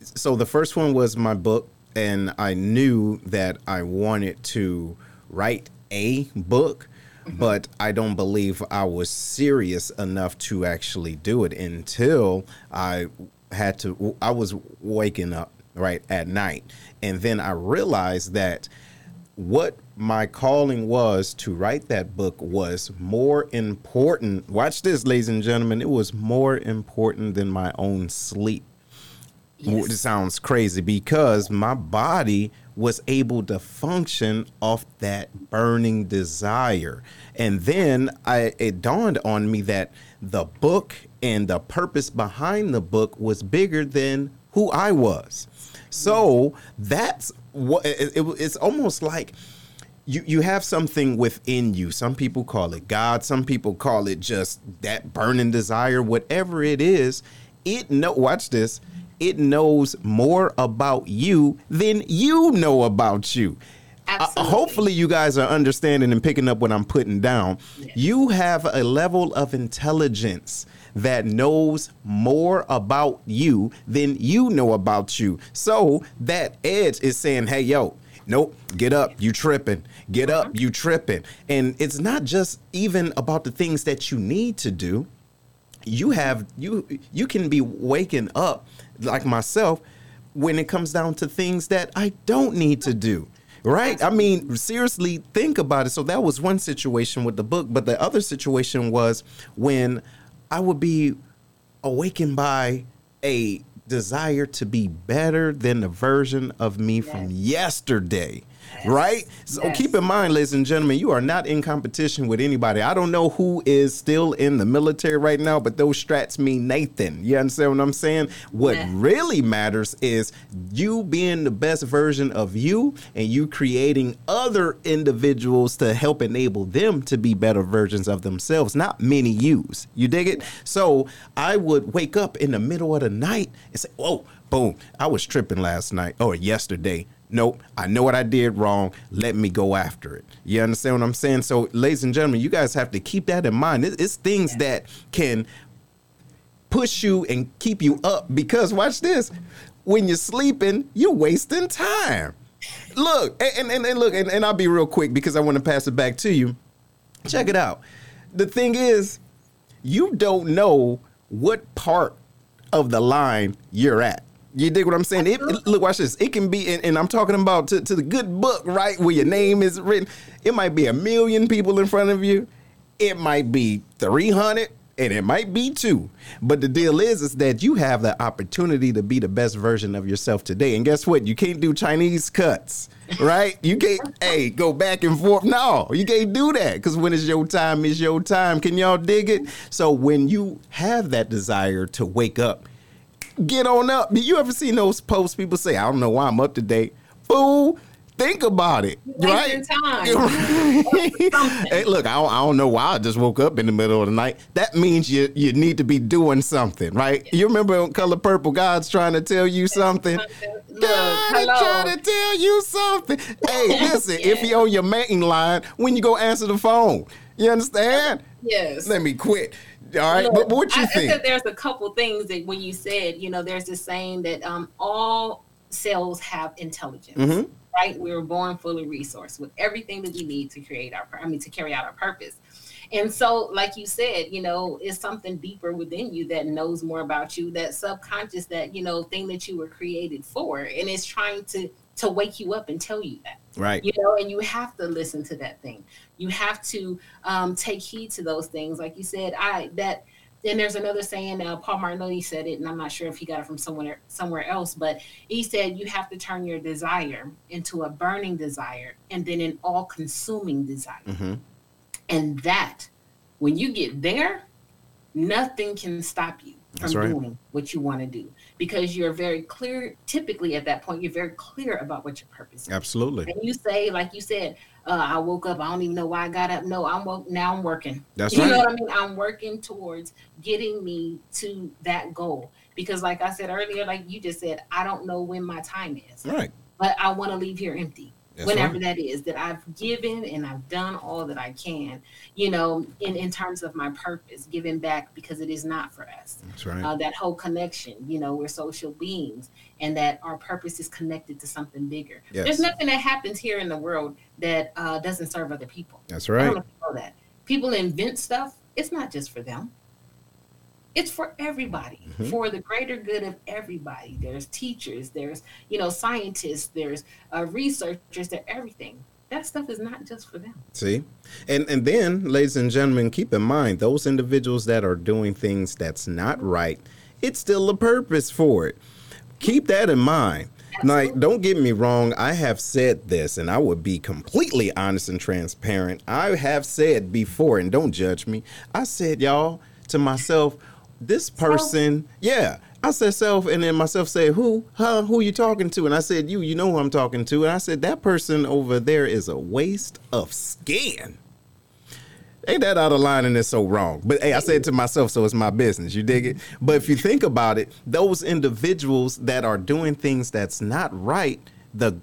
so the first one was my book, and I knew that I wanted to write a book, but I don't believe I was serious enough to actually do it until I had to, I was waking up right at night. And then I realized that what my calling was to write that book was more important. Watch this, ladies and gentlemen. It was more important than my own sleep. It sounds crazy because my body was able to function off that burning desire. And then I it dawned on me that the book and the purpose behind the book was bigger than who I was. So that's what it, it, it's almost like you you have something within you. Some people call it God. Some people call it just that burning desire. Whatever it is, it know. Watch this. It knows more about you than you know about you. Uh, Absolutely. hopefully, you guys are understanding and picking up what I'm putting down. You have a level of intelligence that knows more about you than you know about you. So that edge is saying, hey, yo, nope, get up, you tripping. Get up, you tripping. And it's not just even about the things that you need to do you have you you can be waking up like myself when it comes down to things that I don't need to do. Right? I mean, seriously, think about it. So that was one situation with the book, but the other situation was when I would be awakened by a desire to be better than the version of me from yesterday. Right? So Yes. keep in mind, ladies and gentlemen, you are not in competition with anybody. I don't know who is still in the military right now, but those strats mean Nathan. You understand what I'm saying? What Yeah. really matters is you being the best version of you and you creating other individuals to help enable them to be better versions of themselves, not many yous. You dig it? So I would wake up in the middle of the night and say, Whoa, boom, I was tripping last night or yesterday. Nope, I know what I did wrong. Let me go after it. You understand what I'm saying? So, ladies and gentlemen, you guys have to keep that in mind. It- It's things that can push you and keep you up because watch this when you're sleeping you're wasting time look and and, and look and, and i'll be real quick because i want to pass it back to you check it out the thing is you don't know what part of the line you're at you dig what I'm saying? It, it- look, watch this. It can be, and, and I'm talking about to, to the good book, right, where your name is written. It might be a million people in front of you. It might be 300, and it might be two. But the deal is, is that you have the opportunity to be the best version of yourself today. And guess what? You can't do Chinese cuts, right? You can't, hey, go back and forth. No, you can't do that because when it's your time, it's your time. Can y'all dig it? So when you have that desire to wake up, get on up. Do you ever seen those posts people say, I don't know why I'm up to date? Fool, think about it. right? hey, look, I don't, I don't know why I just woke up in the middle of the night. That means you you need to be doing something, right? You remember on Color Purple, God's trying to tell you something. Look, God is hello. trying to tell you something. Hey, listen, if he on your main line, when you go answer the phone, you understand? Yes. Let me quit. All right, Look, but, but what you I, think? I said there's a couple things that when you said, you know, there's this saying that um, all cells have intelligence, Mhm. right? We were born fully of resource with everything that we need to create our, I mean, to carry out our purpose. And so, like you said, you know, it's something deeper within you that knows more about you, that subconscious, that you know, thing that you were created for, and it's trying to to wake you up and tell you that right. you know and you have to listen to that thing you have to um, take heed to those things like you said i that and there's another saying. Uh, Paul Martinelli said it, and I'm not sure if he got it from somewhere somewhere else, but he said you have to turn your desire into a burning desire, and then an all-consuming desire. Mm-hmm. And that, when you get there, nothing can stop you from right. doing what you want to do because you're very clear. Typically, at that point, you're very clear about what your purpose is. Absolutely. And you say, like you said, uh, I woke up. I don't even know why I got up. No, I'm woke. Now I'm working. That's you right. know what I mean? I'm working towards getting me to that goal because, like I said earlier, like you just said, I don't know when my time is, Right. but I want to leave here empty That's whenever right. that is that I've given and I've done all that I can, you know, in, in terms of my purpose, giving back because it is not for us. That's right. Uh, that whole connection, you know, we're social beings and that our purpose is connected to something bigger. Yes. There's nothing that happens here in the world that uh, doesn't serve other people. That's I don't right. if you know that. People invent stuff, it's not just for them. It's for everybody, Mhm. for the greater good of everybody. There's teachers, there's you know scientists, there's uh, researchers, there's everything. That stuff is not just for them. See? And and then, ladies and gentlemen, keep in mind those individuals that are doing things that's not right, it's still a purpose for it. Keep that in mind. Like, don't get me wrong, I have said this, and I would be completely honest and transparent. I have said before, and don't judge me. I said, y'all, to myself, this person, yeah. I said self, and then myself said, "Who? Huh? Who you talking to?" And I said, "You. You know who I'm talking to." And I said, "That person over there is a waste of skin." Ain't that out of line and it's so wrong? But hey, I said to myself, so it's my business. You dig it? But if you think about it, those individuals that are doing things that's not right, the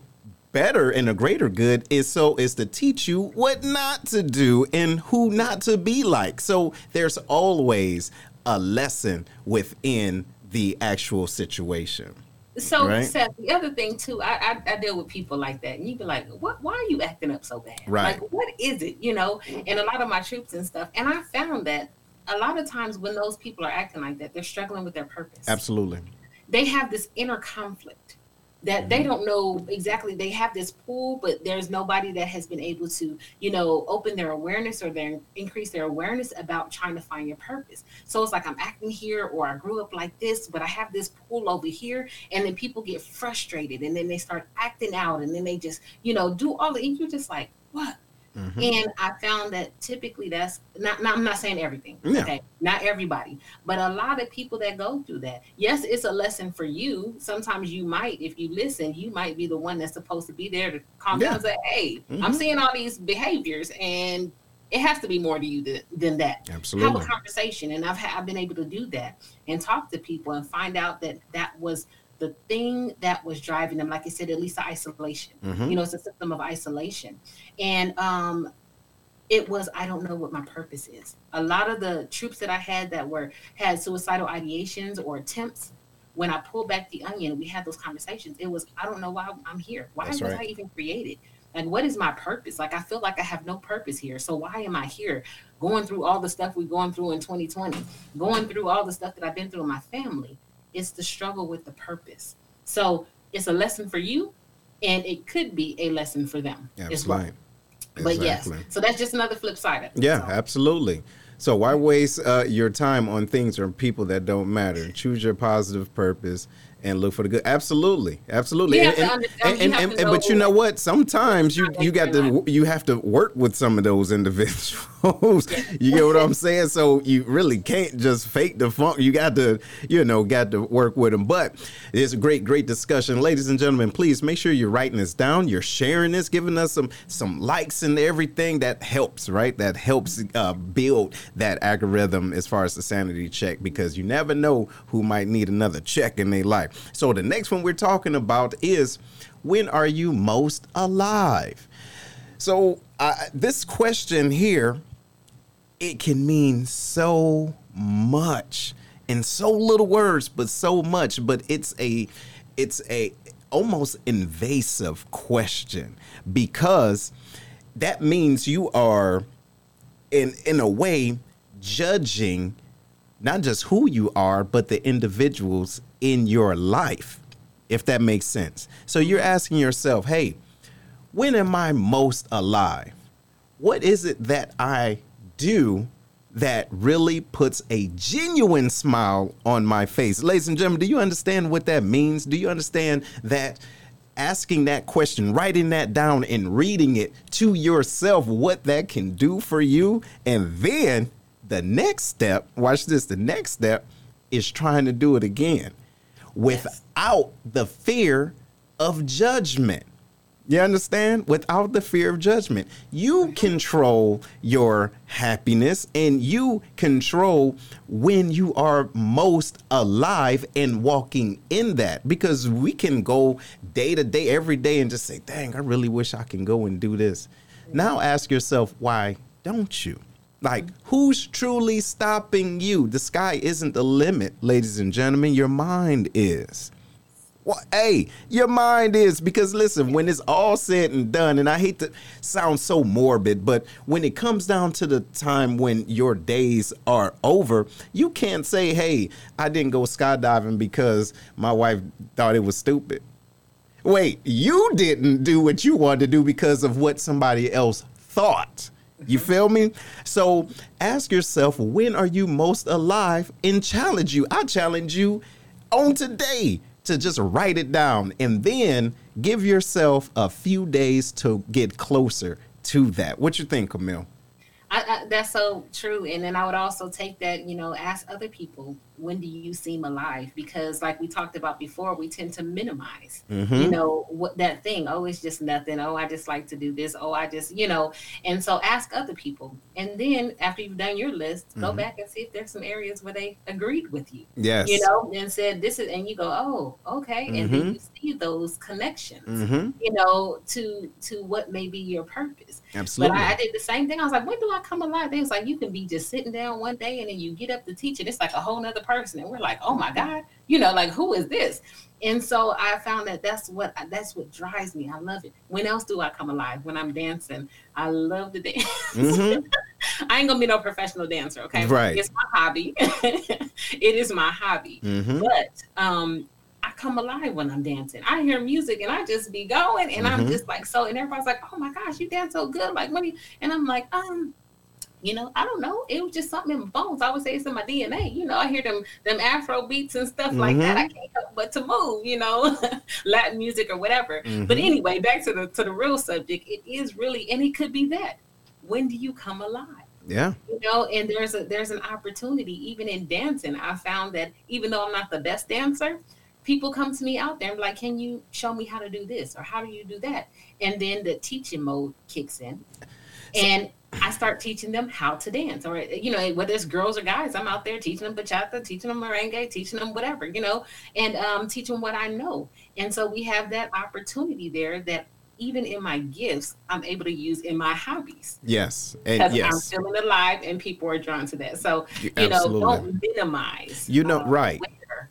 better and the greater good is so is to teach you what not to do and who not to be like. So there's always a lesson within the actual situation. So, Right. Seth, the other thing too, I, I I deal with people like that, and you'd be like, "What? Why are you acting up so bad? Right. Like, what is it? You know?" And a lot of my troops and stuff, and I found that a lot of times when those people are acting like that, they're struggling with their purpose. Absolutely. They have this inner conflict that they Mm-hmm. don't know exactly. They have this pool but there's nobody that has been able to, you know, open their awareness or their increase their awareness about trying to find your purpose. So it's like I'm acting here, or I grew up like this, but I have this pool over here, and then people get frustrated, and then they start acting out, and then they just, you know, do all the. And you're just like, what? Mhm. And I found that typically that's not, not I'm not saying everything. Yeah. Okay. Not everybody. But a lot of people that go through that. Yes, it's a lesson for you. Sometimes you might, if you listen, you might be the one that's supposed to be there to calm down Yeah. and say, Hey, I'm Mhm. seeing all these behaviors and it has to be more to you than, than that. Absolutely. Have a conversation. And I've ha- I've been able to do that and talk to people and find out that that was the thing that was driving them, like I said, at least the isolation Mhm. you know it's a system of isolation. And um it was i don't know what my purpose is. A lot of the troops that i had that were had suicidal ideations or attempts when i pulled back the onion we had those conversations. It was i don't know why i'm here. Why That's was right. i even created? Like what is my purpose? Like i feel like i have no purpose here. So why am i here going through all the stuff we're going through in 2020 going through all the stuff that i've been through in my family it's the struggle with the purpose so it's a lesson for you and it could be a lesson for them as well. Absolutely. But yes, so that's just another flip side of it. Yeah, So, absolutely. So why waste uh, your time on things or people that don't matter? Choose your positive purpose and look for the good. Absolutely, absolutely. And, and, and, and- but you know- know what? Sometimes you you got to you have to work with some of those individuals. You get what I'm saying? So you really can't just fake the funk. You got to you know got to work with them. But it's a great great discussion, ladies and gentlemen. Please make sure you're writing this down. You're sharing this, giving us some some likes and everything that helps. Right, that helps uh, build that algorithm as far as the sanity check because you never know who might need another check in their life. So the next one we're talking about is when are you most alive? So uh, this question here, it can mean so much in so little words, but so much. But it's a, it's a almost invasive question because that means you are, in in a way, judging not just who you are, but the individuals in your life, if that makes sense. So you're asking yourself, hey, when am I most alive? What is it that I do that really puts a genuine smile on my face. Ladies and gentlemen, do you understand what that means? Do you understand that asking that question, writing that down, and reading it to yourself, what that can do for you? And then the next step, watch this, the next step is trying to do it again without the fear of judgment. You understand? Without the fear of judgment. You control your happiness and you control when you are most alive and walking in that. Because we can go day to day, every day, and just say, dang, I really wish I can go and do this. Now ask yourself, why don't you? Like, who's truly stopping you? The sky isn't the limit, ladies and gentlemen. Your mind is. Well, hey, your mind is because listen, when it's all said and done, and I hate to sound so morbid, but when it comes down to the time when your days are over, you can't say, hey, I didn't go skydiving because my wife thought it was stupid. Wait, you didn't do what you wanted to do because of what somebody else thought. You feel me? So ask yourself, when are you most alive and challenge you? I challenge you on today to just write it down and then give yourself a few days to get closer to that. What you think, Camille? I, I, that's so true. And then I would also take that, you know, ask other people, when do you seem alive? Because, like we talked about before, we tend to minimize, mm-hmm. you know, what that thing. Oh, it's just nothing. Oh, I just like to do this. Oh, I just, you know. And so ask other people. And then after you've done your list, mm-hmm. go back and see if there's some areas where they agreed with you. Yes. You know, and said, this is, and you go, oh, okay. Mm-hmm. And then mm-hmm. you see those connections, mm-hmm. you know, to to what may be your purpose. Absolutely. But I, I, did the same thing. I was like, when do I come alive? They was like, you can be just sitting down one day and then you get up to teach it. It's like a whole nother person. And we're like, oh my God, you know, like who is this? And so I found that that's what that's what drives me. I love it. When else do I come alive? When I'm dancing. I love to dance. Mm-hmm. I ain't gonna be no professional dancer, okay? Right. It's my hobby. it is my hobby. Mm-hmm. But um I come alive when I'm dancing. I hear music and I just be going and mm-hmm. I'm just like so and everybody's like, Oh my gosh, you dance so good. Like what you and I'm like, um, you know, I don't know. It was just something in my bones. I would say it's in my DNA. You know, I hear them them Afro beats and stuff mm-hmm. like that. I mm-hmm. can't help but to move. You know, Latin music or whatever. Mm-hmm. But anyway, back to the to the real subject. It is really, and it could be that. When do you come alive? Yeah. You know, and there's a there's an opportunity even in dancing. I found that even though I'm not the best dancer, people come to me out there and like, can you show me how to do this or how do you do that? And then the teaching mode kicks in. And I start teaching them how to dance, or you know, whether it's girls or guys, I'm out there teaching them bachata, teaching them merengue, teaching them whatever, you know, and um, teach them what I know. And so we have that opportunity there that even in my gifts, I'm able to use in my hobbies. Yes, and yes. I'm feeling alive, and people are drawn to that. So you, you know, don't minimize. You know, um, right.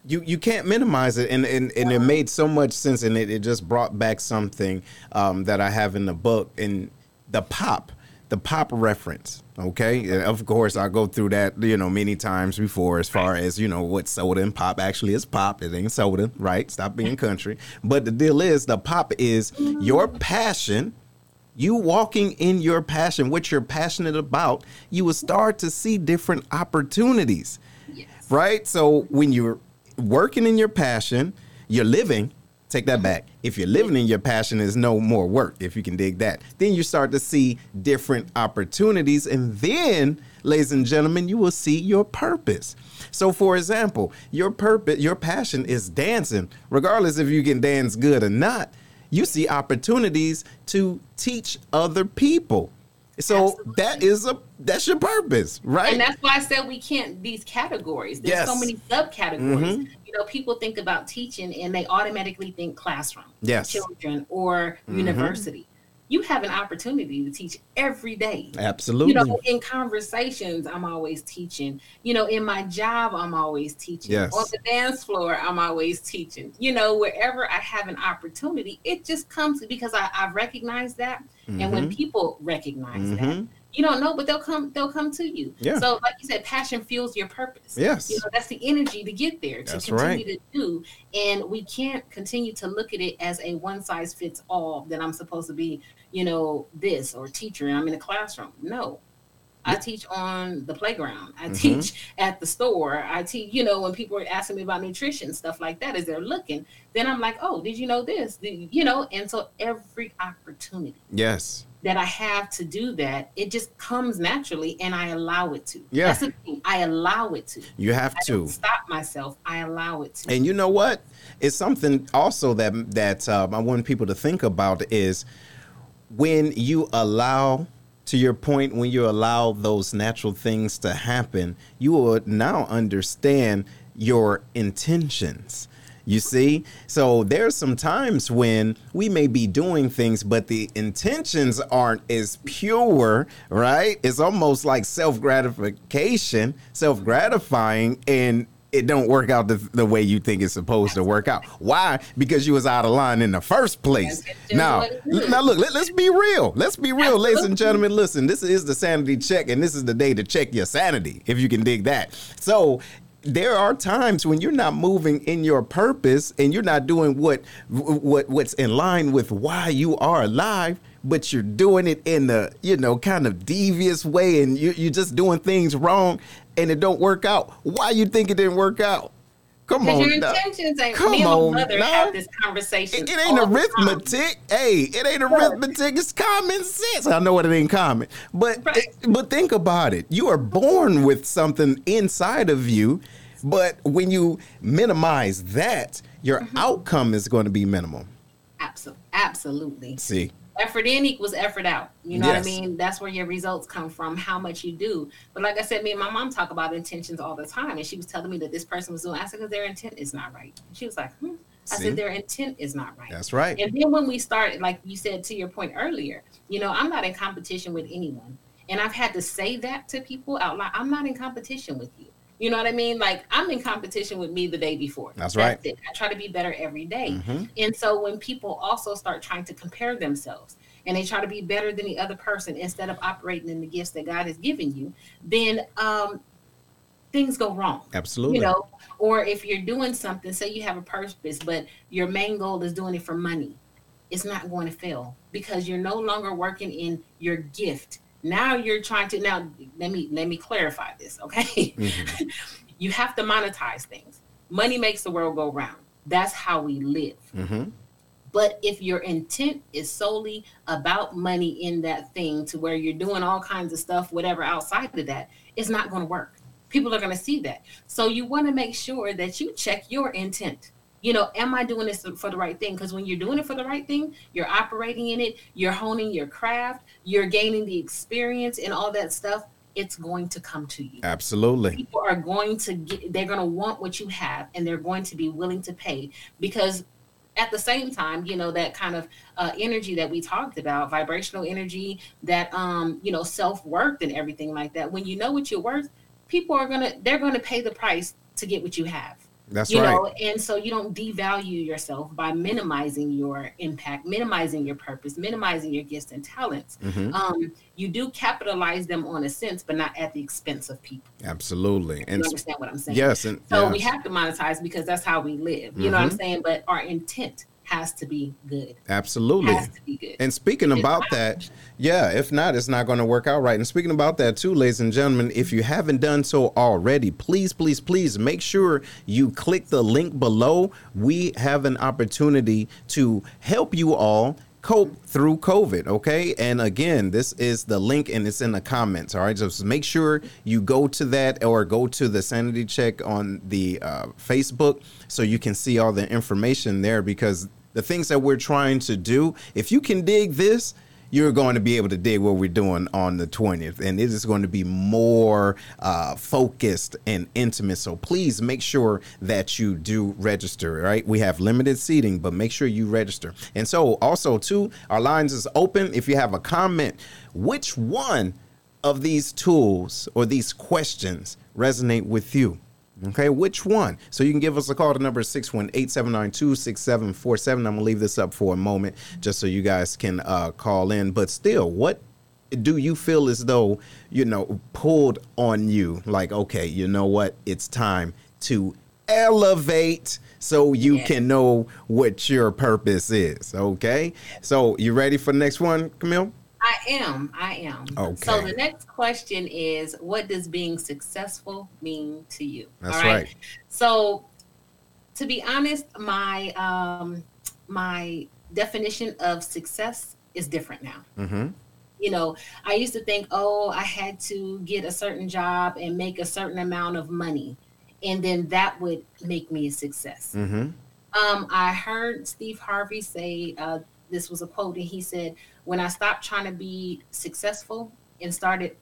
You you can't minimize it, and and, and it made so much sense, and it, it just brought back something um, that I have in the book, and the pop the pop reference. Okay, and of course I go through that you know many times before as far as you know what soda and pop actually is. Pop it ain't soda, right? Stop being country. But the deal is the pop is your passion. You walking in your passion, what you're passionate about, you will start to see different opportunities, yes. right? So when you're working in your passion, you're living take that back. If you're living in your passion, is no more work, if you can dig that. Then you start to see different opportunities. And then, ladies and gentlemen, you will see your purpose. So, for example, your purpose, your passion is dancing, regardless if you can dance good or not. You see opportunities to teach other people. So Absolutely. that is a that's your purpose, right? And that's why I said we can't these categories. There's yes. so many subcategories. Mm-hmm. Know, people think about teaching and they automatically think classroom, yes, children or mm-hmm. university you have an opportunity to teach every day. Absolutely. You know, in conversations, I'm always teaching. You know, in my job, I'm always teaching. Yes. On the dance floor, I'm always teaching. You know, wherever I have an opportunity, it just comes because I, I recognize that. Mm-hmm. And when mm-hmm. people recognize mm-hmm. that, you don't know, but they'll come. They'll come to you. Yeah. So, like you said, passion fuels your purpose. Yes. You know, that's the energy to get there to that's continue right. to do. And we can't continue to look at it as a one size fits all. That I'm supposed to be, you know, this or teacher, and I'm in a classroom. No, I teach on the playground. I mm-hmm. teach at the store. I teach, you know, when people are asking me about nutrition, stuff like that, as they're looking, then I'm like, oh, did you know this? Did, you know, and so every opportunity. Yes. That I have to do that, it just comes naturally and I allow it to. Yeah. That's the thing. I allow it to. You have I to stop myself. I allow it to. And you know what? It's something also that that um, I want people to think about is when you allow to your point, when you allow those natural things to happen, you will now understand your intentions. You see? So there's some times when we may be doing things, but the intentions aren't as pure, right? It's almost like self gratification, self gratifying, and it don't work out the, the way you think it's supposed to work out. Why? Because you was out of line in the first place. Now, now look, let, us be real. Let's be real, Absolutely. ladies and gentlemen. Listen, this is the sanity check, and this is the day to check your sanity, if you can dig that. So there are times when you're not moving in your purpose and you're not doing what what what's in line with why you are alive but you're doing it in a you know kind of devious way and you, you're just doing things wrong and it don't work out. Why you think it didn't work out? Come on, your intentions ain't. Come me on, mother now. have this conversation. It, it ain't arithmetic. Hey, it ain't arithmetic. It's common sense. I know what it ain't common, but right. it, but think about it. You are born with something inside of you, but when you minimize that, your mm-hmm. outcome is going to be minimal. Absolutely, absolutely. See, effort in equals effort out. You know yes. what I mean? That's where your results come from, how much you do. But like I said, me and my mom talk about intentions all the time. And she was telling me that this person was doing, I said, because their intent is not right. She was like, hmm. I See? said, their intent is not right. That's right. And then when we start, like you said to your point earlier, you know, I'm not in competition with anyone. And I've had to say that to people out loud. I'm not in competition with you. You know what I mean? Like I'm in competition with me the day before. That's, That's right. It. I try to be better every day. Mm-hmm. And so when people also start trying to compare themselves and they try to be better than the other person instead of operating in the gifts that God has given you, then um, things go wrong. Absolutely. You know, or if you're doing something, say you have a purpose, but your main goal is doing it for money, it's not going to fail because you're no longer working in your gift now you're trying to now let me let me clarify this, okay? Mm-hmm. you have to monetize things. Money makes the world go round. That's how we live. Mm-hmm. But if your intent is solely about money in that thing to where you're doing all kinds of stuff, whatever outside of that, it's not going to work. People are going to see that. So you want to make sure that you check your intent you know, am I doing this for the right thing? Because when you're doing it for the right thing, you're operating in it, you're honing your craft, you're gaining the experience and all that stuff. It's going to come to you. Absolutely. People are going to get, they're going to want what you have and they're going to be willing to pay because at the same time you know that kind of uh, energy that we talked about vibrational energy that um you know self-worth and everything like that when you know what you're worth people are gonna they're gonna pay the price to get what you have that's you right. Know? And so you don't devalue yourself by minimizing your impact, minimizing your purpose, minimizing your gifts and talents. Mm-hmm. Um, you do capitalize them on a sense, but not at the expense of people. Absolutely. And you understand what I'm saying? Yes. And, so yes. we have to monetize because that's how we live. You mm-hmm. know what I'm mm-hmm. saying? But our intent has to be good. Absolutely. Has to be good. And speaking about that, yeah, if not, it's not going to work out right. And speaking about that too, ladies and gentlemen, if you haven't done so already, please, please, please make sure you click the link below. We have an opportunity to help you all cope through COVID. Okay. And again, this is the link and it's in the comments. All right. So make sure you go to that or go to the sanity check on the uh, Facebook so you can see all the information there because the things that we're trying to do, if you can dig this, you're going to be able to dig what we're doing on the 20th. And it is going to be more uh, focused and intimate. So please make sure that you do register, right? We have limited seating, but make sure you register. And so also, too, our lines is open. If you have a comment, which one of these tools or these questions resonate with you? Okay, which one? So you can give us a call to number 618-792-6747. I'm gonna leave this up for a moment just so you guys can uh, call in. But still, what do you feel as though, you know, pulled on you? Like, okay, you know what? It's time to elevate so you yeah. can know what your purpose is. Okay. So you ready for the next one, Camille? I am. I am. Okay. So the next question is what does being successful mean to you? That's right. So to be honest, my um my definition of success is different now. Mm-hmm. You know, I used to think, oh, I had to get a certain job and make a certain amount of money, and then that would make me a success. Mm-hmm. Um, I heard Steve Harvey say uh, this was a quote, and he said, "When I stopped trying to be successful and started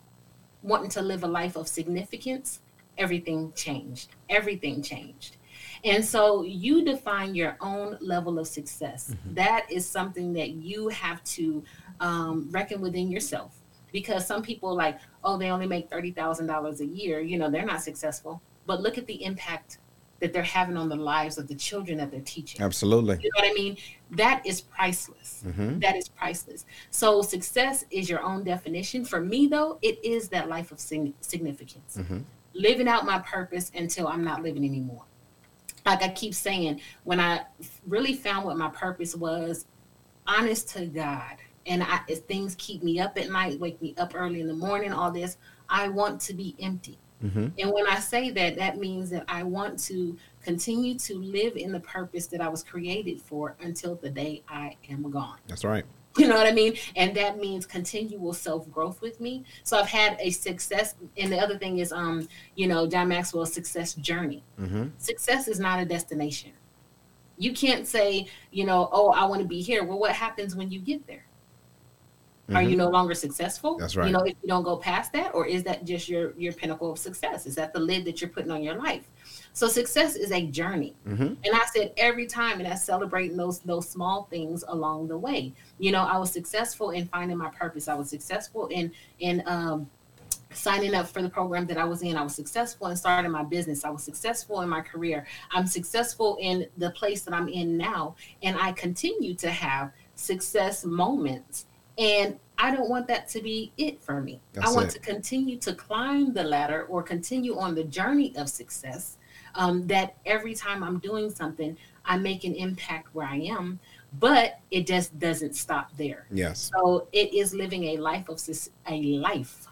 wanting to live a life of significance, everything changed. Everything changed." And so you define your own level of success. Mm-hmm. That is something that you have to um, reckon within yourself. Because some people like, oh, they only make thirty thousand dollars a year. You know, they're not successful. But look at the impact that they're having on the lives of the children that they're teaching. Absolutely. You know what I mean? That is priceless. Mm-hmm. That is priceless. So success is your own definition. For me, though, it is that life of sig- significance, Mm-hmm. living out my purpose until I'm not living anymore. Like I keep saying, when I really found what my purpose was, honest to God, and I, if things keep me up at night, wake me up early in the morning, all this, I want to be empty. Mm-hmm. And when I say that, that means that I want to continue to live in the purpose that I was created for until the day I am gone. That's right. You know what I mean? And that means continual self growth with me. So I've had a success. And the other thing is, um, you know, John Maxwell's success journey. Mm-hmm. Success is not a destination. You can't say, you know, oh, I want to be here. Well, what happens when you get there? Are you no longer successful? Mm-hmm. That's right. You know, if you don't go past that, or is that just your your pinnacle of success? Is that the lid that you're putting on your life? So success is a journey. Mm-hmm. And I said every time, and I celebrate those those small things along the way. You know, I was successful in finding my purpose. I was successful in in um, signing up for the program that I was in. I was successful in starting my business. I was successful in my career. I'm successful in the place that I'm in now, and I continue to have success moments. And I don't want that to be it for me. That's I want it. to continue to climb the ladder or continue on the journey of success um, that every time I'm doing something, I make an impact where I am, but it just doesn't stop there. Yes. So it is living a life of a life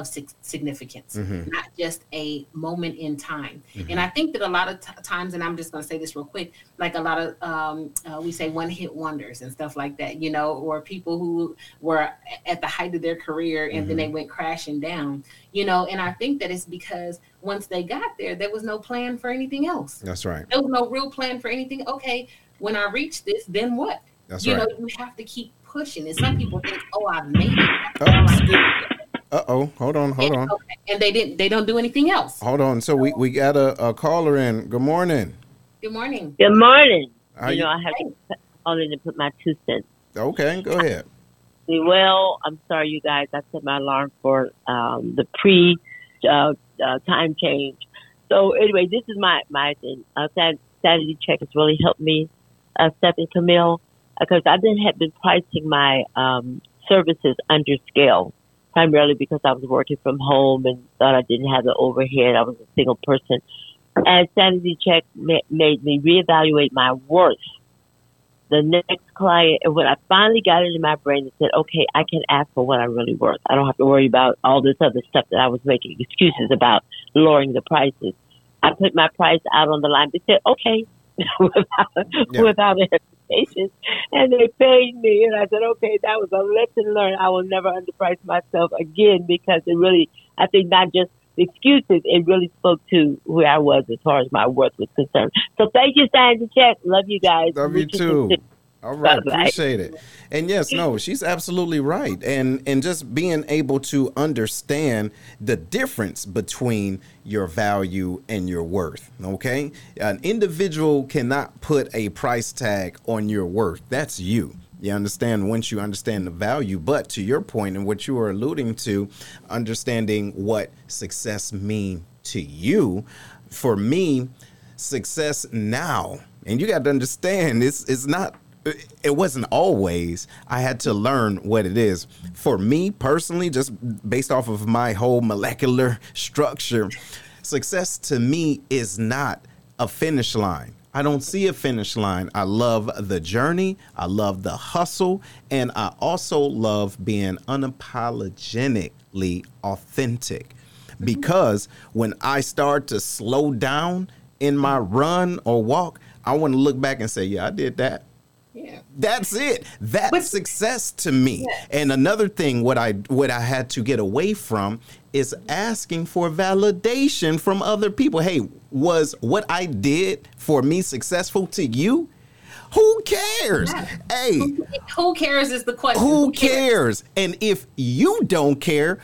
of sig- significance, Mhm. not just a moment in time. Mm-hmm. And I think that a lot of t- times, and I'm just going to say this real quick, like a lot of um, uh, we say one hit wonders and stuff like that, you know, or people who were at the height of their career and then they Mm-hmm. went crashing down, you know. And I think that it's because once they got there, there was no plan for anything else. That's right. There was no real plan for anything. Okay, when I reach this, then what? That's you right. know, you have to keep pushing. And some people think, oh, I've made it. That's Oh, all I excuse- did. Uh oh. Hold on. Hold and, on. okay, and they didn't. They don't do anything else. Hold on. So we, we got a, a caller in. Good morning. Good morning. Good morning. How you you- know, I have to call in and put my two cents. Okay. Go ahead. Well, I'm sorry, you guys. I set my alarm for um, the pre uh, uh, time change. So anyway, this is my my thing. Uh, Sat- Sanity check has really helped me, uh, Stephanie Camille, because I didn't have been pricing my um, services under scale, primarily because I was working from home and thought I didn't have the overhead. I was a single person, and Sanity check ma- made me reevaluate my worth the next client, and when I finally got it in my brain and said, okay, I can ask for what I'm really worth. I don't have to worry about all this other stuff that I was making excuses about lowering the prices. I put my price out on the line. They said, okay, without, Yeah. without hesitation. And they paid me. And I said, okay, that was a lesson learned. I will never underprice myself again because it really, I think not just the excuses, it really spoke to where I was as far as my worth was concerned. So thank you, Sanity Check. Love you guys. Love you too. All right, appreciate it. And yes, no, she's absolutely right. And and just being able to understand the difference between your value and your worth. Okay? An individual cannot put a price tag on your worth. That's you. You understand once you understand the value, but to your point and what you were alluding to, understanding what success mean to you, for me, success now and you got to understand it's it's not Uh, it wasn't always i had to learn what it is for me personally just based off of my whole molecular structure success to me is not a finish line I don't see a finish line. I love the journey. I love the hustle. And I also love being unapologetically authentic. Mm-hmm. Because when I start to slow down in my run or walk, I want to look back and say, yeah, I did that. Yeah. That's it. That's But- success to me. Yes. And another thing what I what I had to get away from is asking for validation from other people. Hey, was what I did for me successful to you? Who cares? Hey, Who cares is the question. who cares? And if you don't care,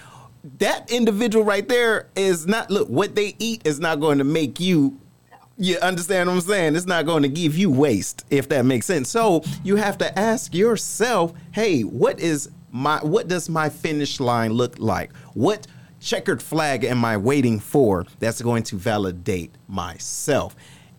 that individual right there is not look, what they eat is not going to make you you understand what I'm saying? It's not going to give you waste, if that makes sense. So you have to ask yourself, hey, what is my what does my finish line look like? What checkered flag am I waiting for that's going to validate myself?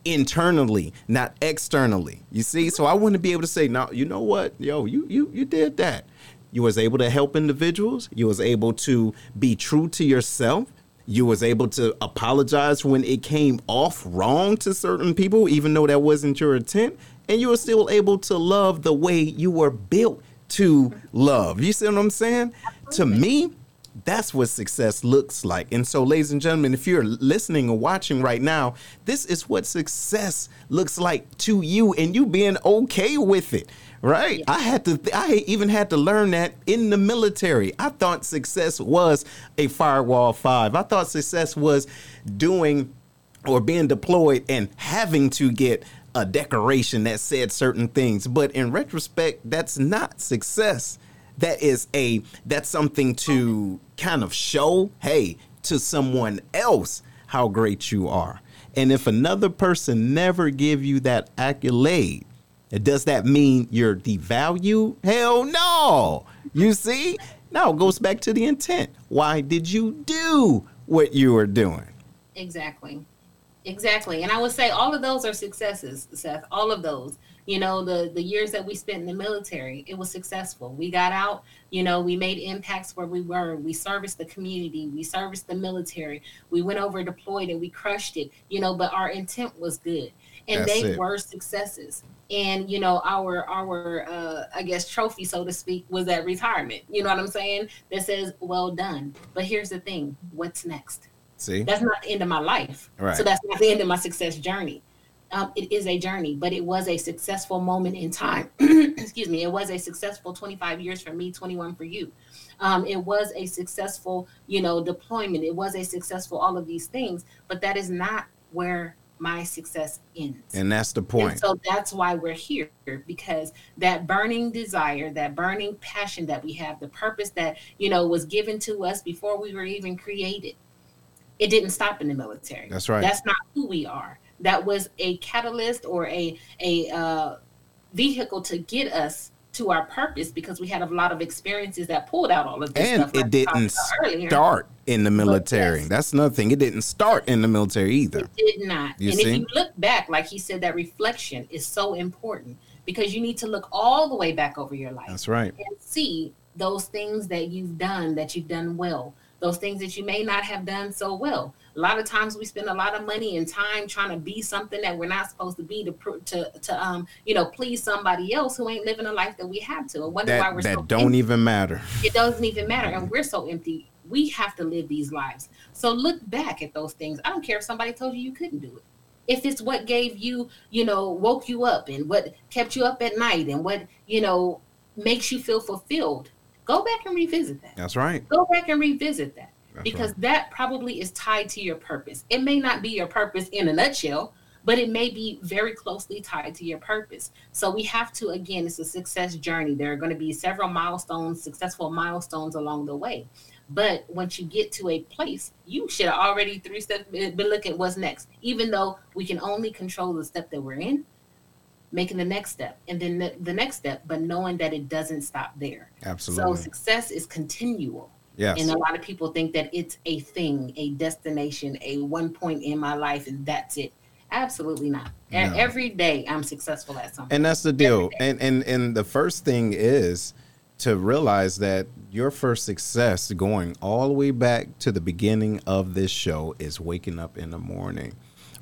Internally, not externally. You see? So I want to be able to say, now, you know what? Yo, you you you did that. You was able to help individuals. You was able to be true to yourself you was able to apologize when it came off wrong to certain people even though that wasn't your intent and you were still able to love the way you were built to love. You see what i'm saying? To me that's what success looks like. And so ladies and gentlemen if you're listening or watching right now this is what success looks like to you and you being okay with it Right. I had to, th- I even had to learn that in the military. I thought success was a firewall five. I thought success was doing or being deployed and having to get a decoration that said certain things. But in retrospect, that's not success. That is a, that's something to kind of show, hey, to someone else how great you are. And if another person never give you that accolade, does that mean you're devalued? Hell no. You see? Now it goes back to the intent. Why did you do what you were doing? Exactly. Exactly. And I would say all of those are successes, Seth. All of those. You know, the the years that we spent in the military, it was successful. We got out, you know, we made impacts where we were. We serviced the community, we serviced the military. We went over deployed and we crushed it, you know, but our intent was good. And That's they it. were successes. And you know, our our uh I guess trophy, so to speak, was at retirement. You know what I'm saying? That says, well done. But here's the thing, what's next? See? that's not the end of my life. Right. So that's not the end of my success journey. Um, it is a journey, but it was a successful moment in time. Excuse me. It was a successful 25 years for me, 21 for you. Um, it was a successful, you know, deployment. It was a successful all of these things, but that is not where my success ends. And that's the And point. so that's why we're here because that burning desire, that burning passion that we have, the purpose that, you know, was given to us before we were even created, it didn't stop in the military. That's right. That's not who we are. That was a catalyst or a a uh, vehicle to get us to our purpose because we had a lot of experiences that pulled out all of this and stuff. like it talked didn't start in the military. yes. That's another thing. It didn't start in the military either. It did not. You and see? if you look back, like he said, that reflection is so important because you need to look all the way back over your life That's right. and see those things that you've done that you've done well, those things that you may not have done so well. A lot of times we spend a lot of money and time trying to be something that we're not supposed to be to to to um you know please somebody else who ain't living a life that we have to. And wonder why we're that so don't empty. even matter. it doesn't even matter and we're so empty. We have to live these lives. So look back at those things. I don't care if somebody told you you couldn't do it. If it's what gave you you know woke you up and what kept you up at night and what you know makes you feel fulfilled go back and revisit that. That's right. go back and revisit that That's because right. that probably is tied to your purpose. It may not be your purpose in a nutshell but it may be very closely tied to your purpose. So we have to again it's a success journey. There are going to be several milestones successful milestones along the way. But once you get to a place you should have already three steps been been looking at what's next. Even though we can only control the step that we're in making the next step and then the, the next step but knowing that it doesn't stop there. Absolutely. so success is continual yes. and a lot of people think that it's a thing, a destination, a one point in my life, and that's it. Absolutely not. No. Every day I'm successful at something. And that's the deal. And and and the first thing is to realize that your first success going all the way back to the beginning of this show is waking up in the morning.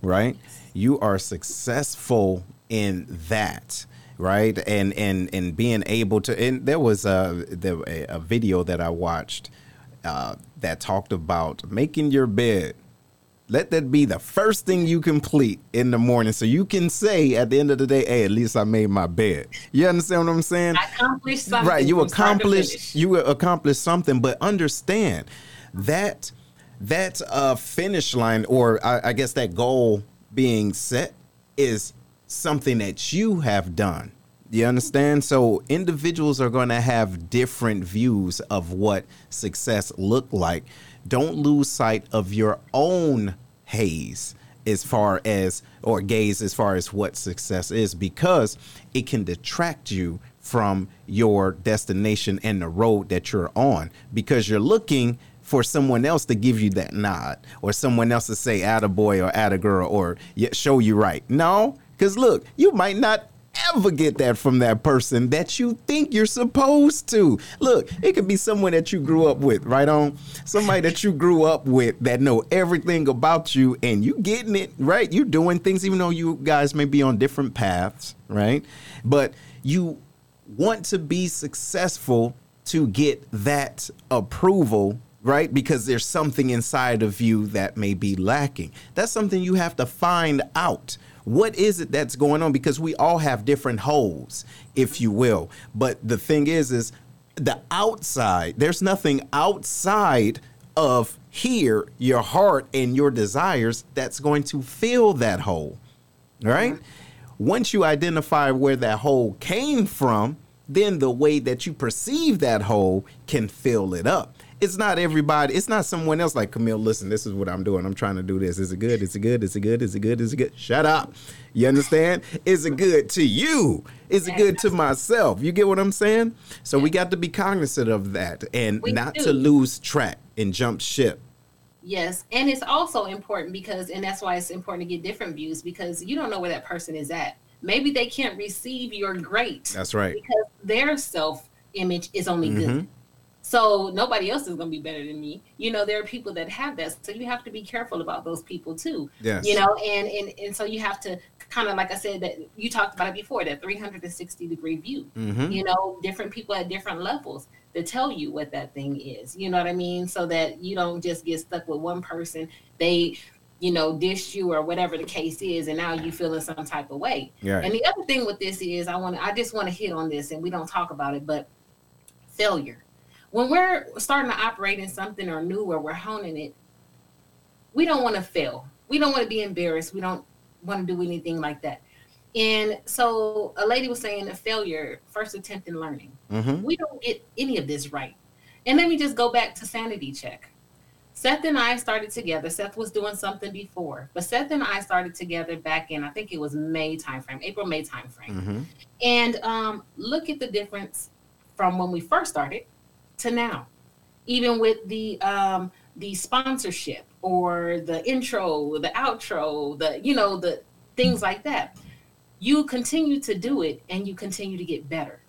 right? You are successful in that right and and and being able to and there was a there, a, video that i watched uh, that talked about making your bed let that be the first thing you complete in the morning. So you can say at the end of the day hey at least i made my bed. You understand what i'm saying? I accomplished something right you accomplished you accomplished something but understand that that uh finish line or I, I guess that goal being set is something that you have done you understand? So individuals are going to have different views of what success look like. Don't lose sight of your own haze as far as or gaze as far as what success is because it can detract you from your destination and the road that you're on. Because you're looking for someone else to give you that nod or someone else to say "add a attaboy or "add a attagirl or show you right. No, because look, you might not ever get that from that person that you think you're supposed to. Look, it could be someone that you grew up with, right on? Somebody that you grew up with that know everything about you and you getting it, right? You doing things even though you guys may be on different paths, right? But you want to be successful to get that approval right? Because there's something inside of you that may be lacking. That's something you have to find out. What is it that's going on? Because we all have different holes, if you will. But the thing is, is the outside, there's nothing outside of here, your heart and your desires that's going to fill that hole. Right? Mm-hmm. Once you identify where that hole came from, then the way that you perceive that hole can fill it up it's not everybody. It's not someone else like Camille. Listen, this is what I'm doing. I'm trying to do this. Is it good? Is it good? Is it good? Is it good? Is it good? Shut up. You understand? Is it good to you? Is it good to myself? You get what I'm saying? So we got to be cognizant of that and We not do. to lose track and jump ship. Yes, and it's also important because, and that's why it's important to get different views because you don't know where that person is at. Maybe they can't receive your great That's right. because their self image is only Mhm. good. So nobody else is going to be better than me. You know, there are people that have that, so you have to be careful about those people too. Yes. You know, and and and so you have to kind of like I said that you talked about it before that 360 degree view. Mhm. You know, different people at different levels to tell you what that thing is. You know what I mean? So that you don't just get stuck with one person. They you know, dish you or whatever the case is, and now you feeling some type of way. Yeah. And the other thing with this is, I want, I just want to hit on this, and we don't talk about it, but failure. When we're starting to operate in something or new, or we're honing it, we don't want to fail. We don't want to be embarrassed. We don't want to do anything like that. And so, a lady was saying a failure, first attempt in learning. Mhm. We don't get any of this right. And let me just go back to sanity check. Seth and I started together. Seth was doing something before, but Seth and I started together back in I think it was May timeframe, April May timeframe. Mhm. And um, look at the difference from when we first started to now. Even with the um, the sponsorship or the intro, the outro, the you know the things like that. You continue to do it, and you continue to get better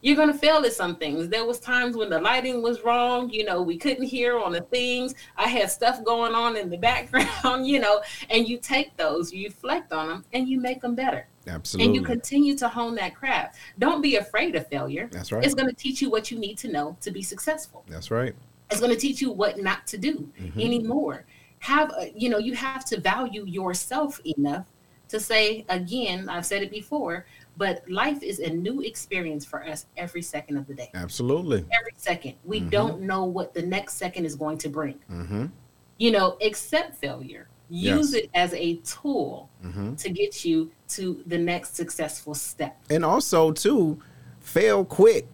you're going to fail at some things. There was times when the lighting was wrong, you know, we couldn't hear on the things. I had stuff going on in the background, you know, and you take those, you reflect on them and you make them better. Absolutely. And you continue to hone that craft. Don't be afraid of failure. That's right. It's going to teach you what you need to know to be successful. That's right. It's going to teach you what not to do Mhm. anymore. Have a, you know, you have to value yourself enough to say again, I've said it before, but life is a new experience for us every second of the day. Absolutely. Every second. We Mhm. don't know what the next second is going to bring. Mm-hmm. You know, accept failure. Use Yes. it as a tool Mm-hmm. to get you to the next successful step. and also too fail quick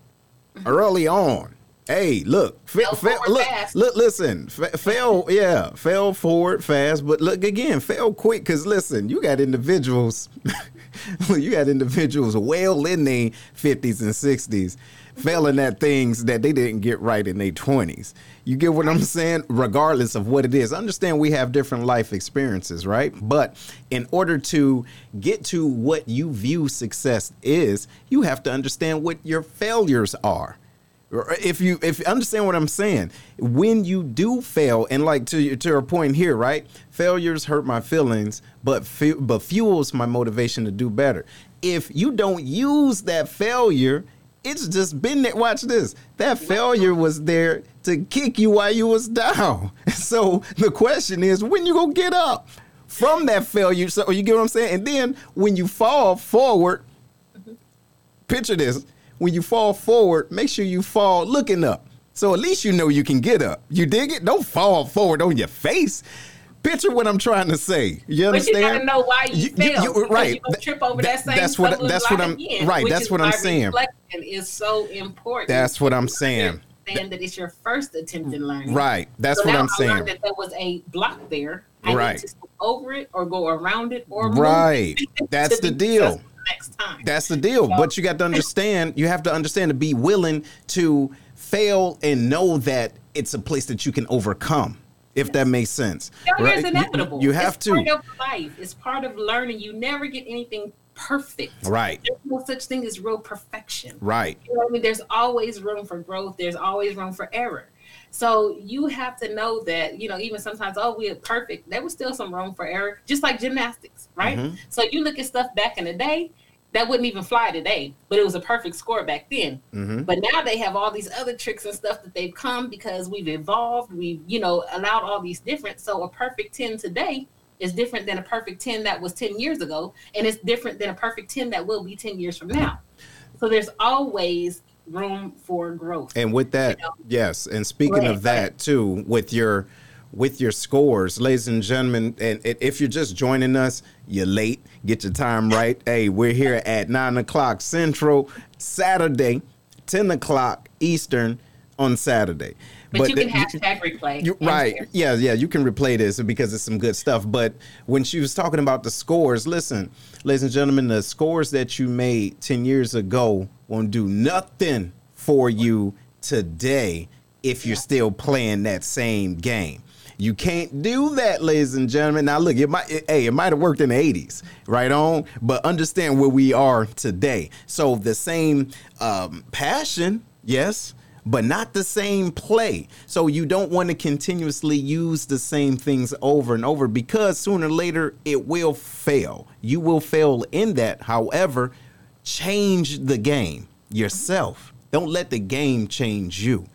early on hey look fa- Fail fa- look fast. look listen fa- fail yeah fail forward fast but look again fail quick because listen you got individuals you had individuals well in their 50s and 60s failing at things that they didn't get right in their 20s you get what i'm saying? Regardless of what it is. Understand we have different life experiences right? But in order to get to what you view success is you have to understand what your failures are If you if understand what I'm saying, when you do fail, and like to to your point here, right? Failures hurt my feelings, but fu- but fuels my motivation to do better. If you don't use that failure, it's just been there. Watch this. That failure was there to kick you while you was down. So the question is, when you gonna get up from that failure? So you get what I'm saying? And then when you fall forward, picture this when you fall forward, make sure you fall looking up. So at least you know you can get up. You dig it? Don't fall forward on your face. Picture what I'm trying to say. You understand? But you gotta know why you, you fell. You, right. You trip over that, that same That's what. That's what I'm. Again, right. That's what I'm saying. Reflection is so important. That's what I'm saying. Saying that it's your first attempt in learning. Right. That's so what I'm I saying. that there was a block there. I right. need to go over it or go around it or right. That's the deal next time. That's the deal. So, but you got to understand, you have to understand to be willing to fail and know that it's a place that you can overcome. If yes. that makes sense. Failure right? is inevitable. You, you have it's to. Part of life. It's part of learning. You never get anything perfect. Right. There's no such thing as real perfection. Right. You know I mean? There's always room for growth. There's always room for error. So you have to know that, you know, even sometimes, oh, we're perfect. There was still some room for error, just like gymnastics, right? Mm-hmm. So you look at stuff back in the day, that wouldn't even fly today, but it was a perfect score back then. Mm-hmm. But now they have all these other tricks and stuff that they've come because we've evolved, we've, you know, allowed all these different. So a perfect 10 today is different than a perfect 10 that was 10 years ago, and it's different than a perfect 10 that will be 10 years from now. So there's always room for growth. And with that, you know? yes, and speaking of that too, with your with your scores, ladies and gentlemen. And if you're just joining us, you're late. Get your time right. Hey, we're here at nine o'clock Central, Saturday, ten o'clock Eastern on Saturday. But, but you can hashtag replay. You, right. Yeah, yeah. You can replay this because it's some good stuff. But when she was talking about the scores, listen, ladies and gentlemen, the scores that you made 10 years ago won't do nothing for you today if you're still playing that same game. You can't do that, ladies and gentlemen. Now, look, it might, it, hey, it might have worked in the 80s, right on, but understand where we are today. So the same um, passion, yes, but not the same play. So you don't want to continuously use the same things over and over because sooner or later it will fail. You will fail in that. However, change the game yourself. Don't let the game change you.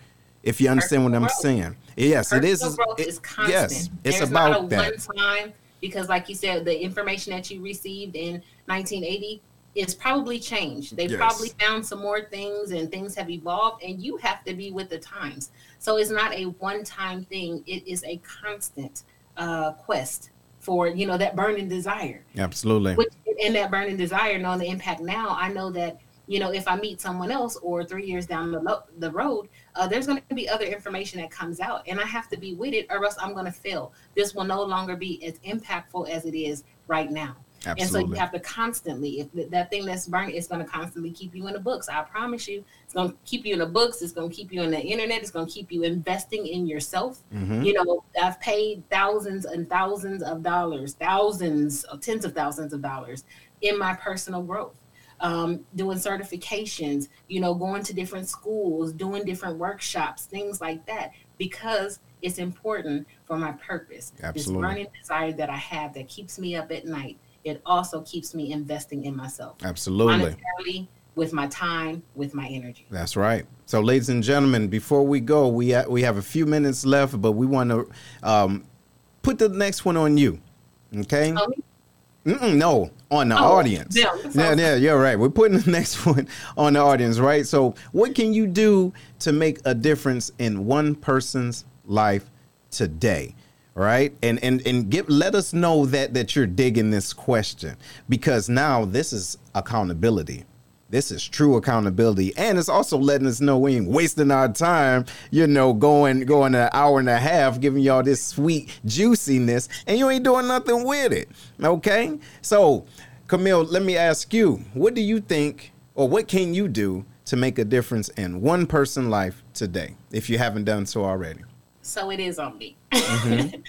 If you understand what I'm saying. Yes, Personal it is. Growth it, is constant. Yes, it's There's about not a that. one time because, like you said, the information that you received in 1980 is probably changed. They Yes. probably found some more things, and things have evolved, and you have to be with the times. So it's not a one time thing. It is a constant uh, quest for you know that burning desire. Absolutely. which in that burning desire knowing the impact now i know that you know if i meet someone else or three years down the, lo- the road uh, there's going to be other information that comes out and i have to be with it or else i'm going to fail. This will no longer be as impactful as it is right now and so you have to constantly if that thing that's burning it's going to constantly keep you in the books i promise you. It's going to keep you in the books it's going to keep you in the internet it's going to keep you investing in yourself. Mhm. you know i've paid thousands and thousands of dollars thousands of tens of thousands of dollars in my personal growth. Um, doing certifications you know going to different schools doing different workshops things like that because it's important for my purpose. Absolutely. this burning desire that i have that keeps me up at night it also keeps me investing in myself Absolutely. monetarily with my time with my energy That's right. So, ladies and gentlemen, before we go, we ha- we have a few minutes left, but we want to um, put the next one on you. Okay? Oh, Mm-mm, no, on the Oh, audience. yeah, yeah, yeah, you're right. We're putting the next one on the audience, right? So, what can you do to make a difference in one person's life today? Right, and and and give let us know that that you're digging this question because now this is accountability. This is true accountability, and it's also letting us know we ain't wasting our time. You know, going going an hour and a half, giving y'all this sweet juiciness, and you ain't doing nothing with it. Okay, so Camille, let me ask you, what do you think, or what can you do to make a difference in one person life today, if you haven't done so already? So it is on me.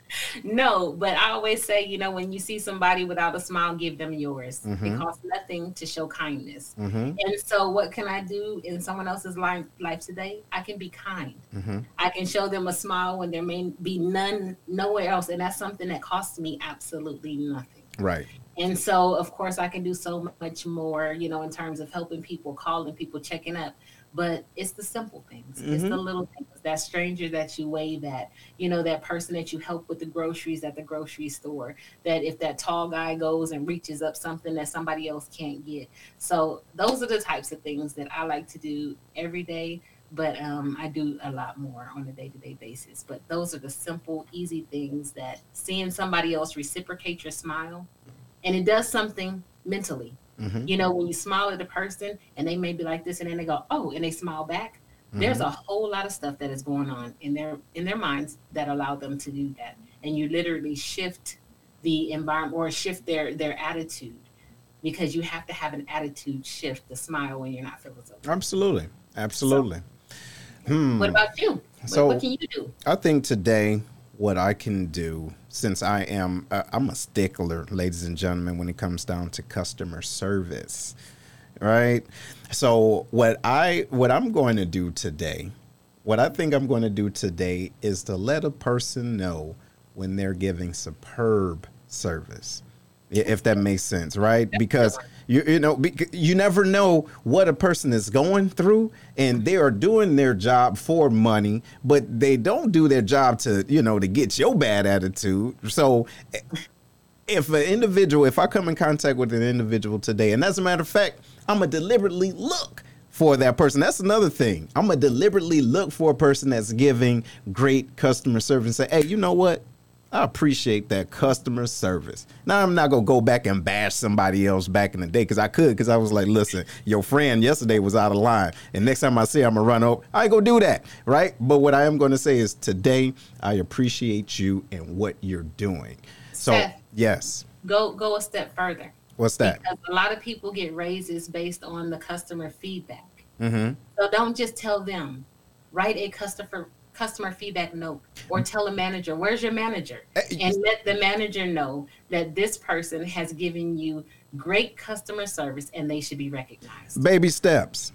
no, but I always say, you know, when you see somebody without a smile, give them yours. Mhm. It costs nothing to show kindness. Mm-hmm. And so, what can I do in someone else's life, life today? I can be kind. Mm-hmm. I can show them a smile when there may be none nowhere else, and that's something that costs me absolutely nothing. Right. And so, of course, I can do so much more, you know, in terms of helping people, calling people, checking up. But it's the simple things. It's the little things. That stranger that you wave at, you know, that person that you help with the groceries at the grocery store. That if that tall guy goes and reaches up something that somebody else can't get. So those are the types of things that I like to do every day. But um, I do a lot more on a day-to-day basis. But those are the simple, easy things that seeing somebody else reciprocate your smile, and it does something mentally. Mm-hmm. You know, when you smile at a person and they may be like this, and then they go, "Oh," and they smile back. There's a whole lot of stuff that is going on in their in their minds that allow them to do that, and you literally shift the environment or shift their their attitude because you have to have an attitude shift to smile when you're not feeling so. good. Absolutely. Absolutely. Hmm. What about you? What, So- what can you do? I think today what I can do, since I am uh, I'm a stickler, ladies and gentlemen, when it comes down to customer service, right? So what I what I'm going to do today, what I think I'm going to do today is to let a person know when they're giving superb service. If that makes sense, right? Because you you know you never know what a person is going through, and they are doing their job for money, but they don't do their job to you know to get your bad attitude. So if an individual, if I come in contact with an individual today, and as a matter of fact, I'm gonna deliberately look for that person. That's another thing. I'm gonna deliberately look for a person that's giving great customer service and say, hey, you know what? I appreciate that customer service. Now I'm not gonna go back and bash somebody else back in the day because I could because I was like, listen, your friend yesterday was out of line, and next time I see, I'm gonna run over. I ain't gonna do that, right? But what I am gonna say is today, I appreciate you and what you're doing. So Seth. yes, Go go a step further. what's that? Because a lot of people get raises based on the customer feedback. Mm-hmm. So don't just tell them. Write a customer customer feedback note or mm-hmm. tell a manager, where's your manager? Eh, and let the manager know that this person has given you great customer service and they should be recognized. Baby steps.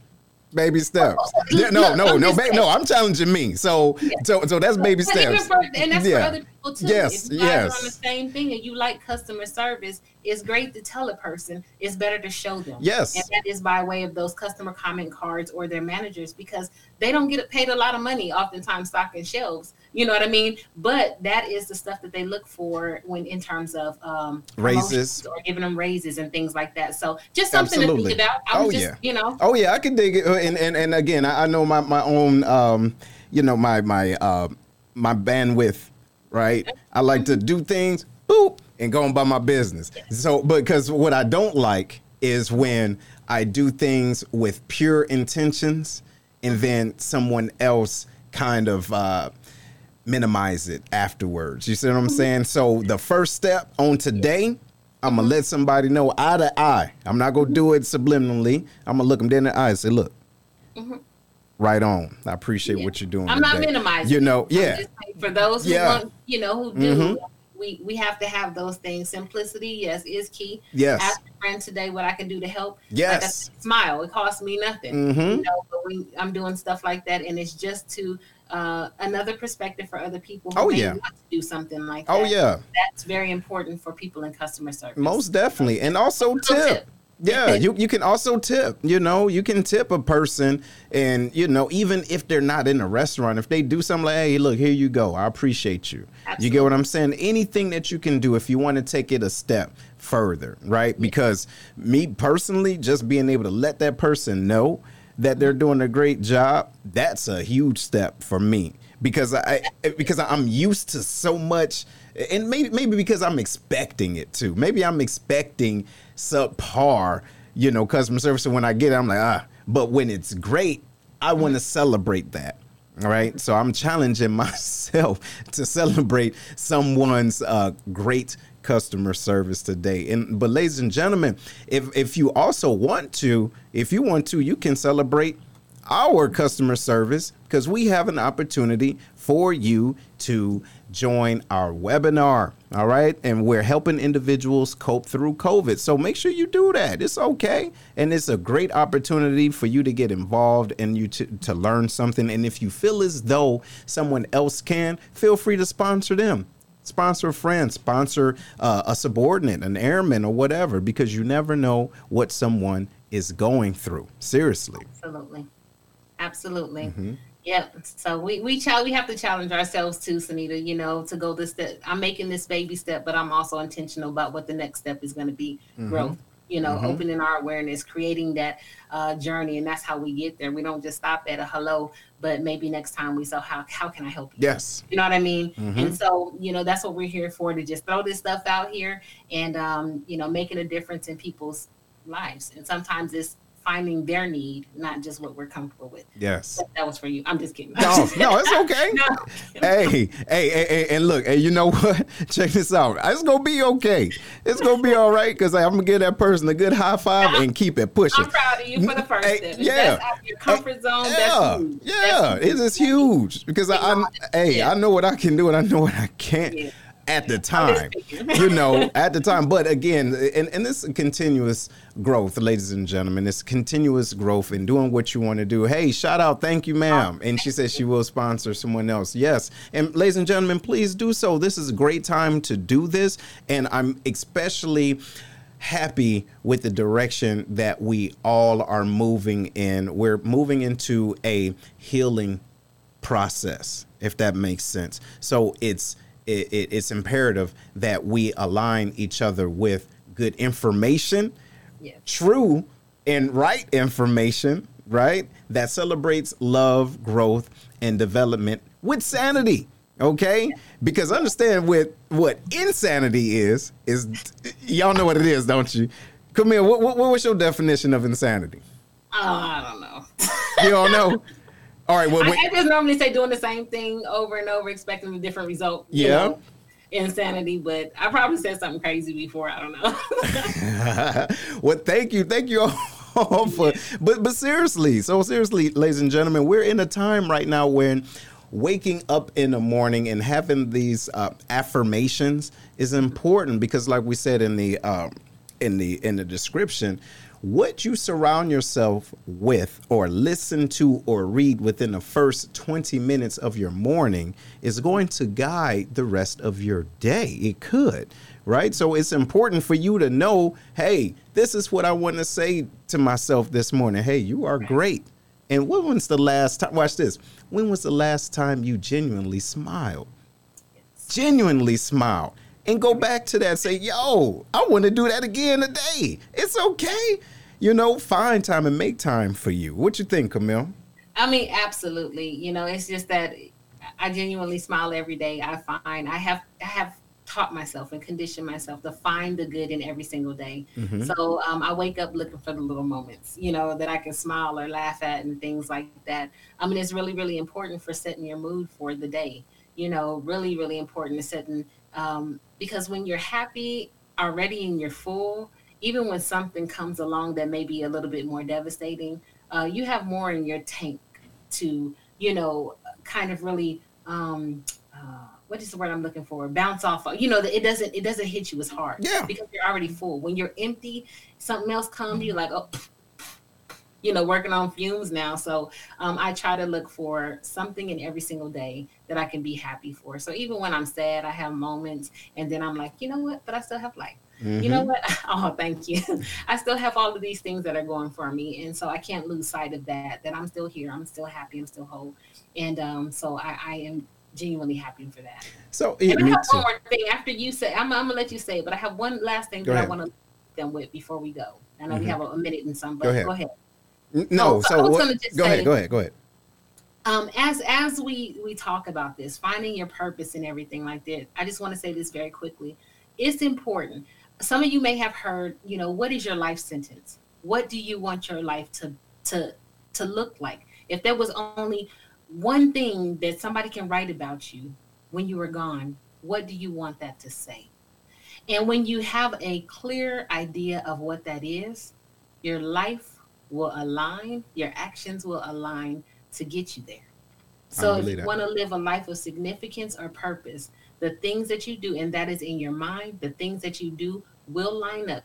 Baby steps. Oh, yeah, no, no, no, ba- no. I'm challenging me. So, so, so that's baby But steps. for- and that's Yeah. for other people too. Yes, if you guys are on the same thing and you like customer service, it's great to tell a person. It's better to show them. Yes. And that is by way of those customer comment cards or their managers because they don't get paid a lot of money, oftentimes stocking shelves. You know what I mean? But that is the stuff that they look for when in terms of um, Raises. or giving them raises and things like that. So just something to think about. I Oh, just, yeah. you know, Oh yeah, I can dig it. And and, and again, I, I know my my own, um, you know, my my uh, my bandwidth, right? I like to do things, boop, and go by my business. So, because what I don't like is when I do things with pure intentions, and then someone else kind of. Uh, minimize it afterwards. You see what I'm saying? So the first step on today, I'm gonna let somebody know eye to eye. I'm not gonna do it subliminally. I'm gonna look them dead in the eye and say, "Look, right on. I appreciate what you're doing." I'm not minimizing. You know, yeah, saying for those who Yeah. want, you know, who do, Mhm. we we have to have those things. Simplicity, yes, is key. yes, Ask a friend today what I can do to help. Like yes. said, smile. It costs me nothing. Mhm. You know, but we, I'm doing stuff like that, and it's just to uh, another perspective for other people who Oh, may yeah. want to do something like that. Oh yeah, that's very important for people in customer service. most definitely, and also tip. tip. Yeah, you, you can also tip. You know, you can tip a person, and you know, even if they're not in a restaurant, if they do something like, "Hey, look, here you go. I appreciate you." You get what I'm saying? Anything that you can do if you want to take it a step further, right? Because me personally, just being able to let that person know that they're doing a great job, that's a huge step for me because I because I'm used to so much and maybe maybe because I'm expecting it too. Maybe I'm expecting subpar, you know, customer service and when I get it I'm like, ah, but when it's great, I want to celebrate that. All right? So I'm challenging myself to celebrate someone's uh, great customer service today. And but ladies and gentlemen, if if you also want to, if you want to, you can celebrate our customer service because we have an opportunity for you to join our webinar. All right. And we're helping individuals cope through COVID. So make sure you do that. It's okay. And it's a great opportunity for you to get involved and you to, to learn something. And if you feel as though someone else can, feel free to sponsor them sponsor a friend, sponsor uh, a subordinate, an airman, or whatever, because you never know what someone is going through. Seriously. Absolutely. Absolutely. Mm-hmm. Yep. So we we ch- we have to challenge ourselves too, Sunita. You know, to go this step. I'm making this baby step, but I'm also intentional about what the next step is going to be. Mm-hmm. Growth. You know, mm-hmm. opening our awareness, creating that uh, journey, and that's how we get there. We don't just stop at a hello, but maybe next time we say, how how can I help you? Yes. You know what I mean? Mm-hmm. And so you know that's what we're here for to just throw this stuff out here and um, you know making a difference in people's lives. And sometimes it's finding their need, not just what we're comfortable with. Yes. That, that was for you. I'm just kidding. No, no, it's okay. no. Hey, hey, hey, hey, and look, hey, you know what? Check this out. It's gonna be okay. It's gonna be all right because I'm gonna give that person a good high five and keep it pushing. I'm proud of you for the first hey, step. yeah. Your comfort zone. Yeah, that's huge. yeah, it is huge because I, I, hey, yeah. I know what I can do and I know what I can't. Yeah at the time, you know, at the time. But again, and, and this continuous growth, ladies and gentlemen, this continuous growth in doing what you want to do. Hey, shout out, thank you, ma'am. And she says she will sponsor someone else. Yes. And ladies and gentlemen, please do so. This is a great time to do this. And I'm especially happy with the direction that we all are moving in. We're moving into a healing process, if that makes sense. So it's it, it, it's imperative that we align each other with good information, yes. true and right information, right? That celebrates love, growth, and development with sanity. Okay, because understand with what insanity is is y'all know what it is, don't you? Come here. What, what, what was your definition of insanity? Oh, I don't know. you don't know. All right. Well, I, I, just normally say doing the same thing over and over, expecting a different result. Yeah. Know, insanity, but I probably said something crazy before. I don't know. well, thank you, thank you all for. But but seriously, so seriously, ladies and gentlemen, we're in a time right now when waking up in the morning and having these uh, affirmations is important because, like we said in the um, in the in the description what you surround yourself with or listen to or read within the first 20 minutes of your morning is going to guide the rest of your day. It could, right? So it's important for you to know hey, this is what I want to say to myself this morning. Hey, you are great. And when was the last time? Watch this. When was the last time you genuinely smiled? Genuinely smiled. And go back to that. Say, yo, I want to do that again today. It's okay you know, find time and make time for you. What you think, Camille? I mean, absolutely. You know, it's just that I genuinely smile every day. I find I have I have taught myself and conditioned myself to find the good in every single day. Mm-hmm. So um, I wake up looking for the little moments, you know, that I can smile or laugh at and things like that. I mean, it's really, really important for setting your mood for the day. You know, really, really important to setting um, because when you're happy already and you're full, even when something comes along that may be a little bit more devastating, uh, you have more in your tank to, you know, kind of really, um, uh, what is the word I'm looking for? Bounce off. Of, you know, that it doesn't it doesn't hit you as hard. Yeah. Because you're already full. When you're empty, something else comes. You're like, oh, you know, working on fumes now. So um, I try to look for something in every single day that I can be happy for. So even when I'm sad, I have moments, and then I'm like, you know what? But I still have life. Mm-hmm. You know mm-hmm. what? Oh, thank you. I still have all of these things that are going for me. And so I can't lose sight of that, that I'm still here. I'm still happy. I'm still whole. And um, so I, I am genuinely happy for that. So and I have one more thing after you say, I'm, I'm, gonna let you say it, but I have one last thing go that ahead. I want to them with before we go. I know mm-hmm. we have a, a, minute and some, but go ahead. Go ahead. No, so, so I was what, go say, ahead, go ahead, go ahead. Um, as as we we talk about this, finding your purpose and everything like that, I just want to say this very quickly. It's important some of you may have heard, you know, what is your life sentence? What do you want your life to to to look like? If there was only one thing that somebody can write about you when you were gone, what do you want that to say? And when you have a clear idea of what that is, your life will align, your actions will align to get you there. So if you want to live a life of significance or purpose, the things that you do, and that is in your mind, the things that you do will line up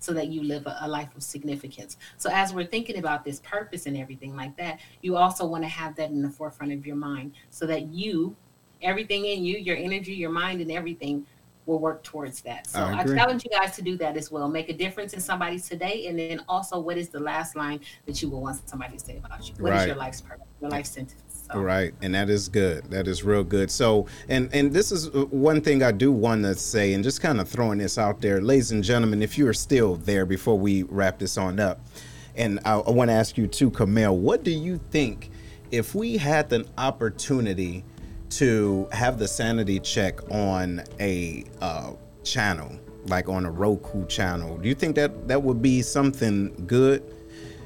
so that you live a, a, life of significance. So as we're thinking about this purpose and everything like that, you also want to have that in the forefront of your mind so that you, everything in you, your energy, your mind, and everything will work towards that. So I, I, challenge you guys to do that as well. Make a difference in somebody's today, and then also, what is the last line that you will want somebody to say about you? What right. is your life's purpose, your life sentence? So. Right, and that is good. That is real good. So, and and this is one thing I do want to say, and just kind of throwing this out there, ladies and gentlemen, if you are still there before we wrap this on up, and I, I want to ask you too, Camille, what do you think if we had the opportunity to have the sanity check on a uh, channel, like on a Roku channel? Do you think that that would be something good?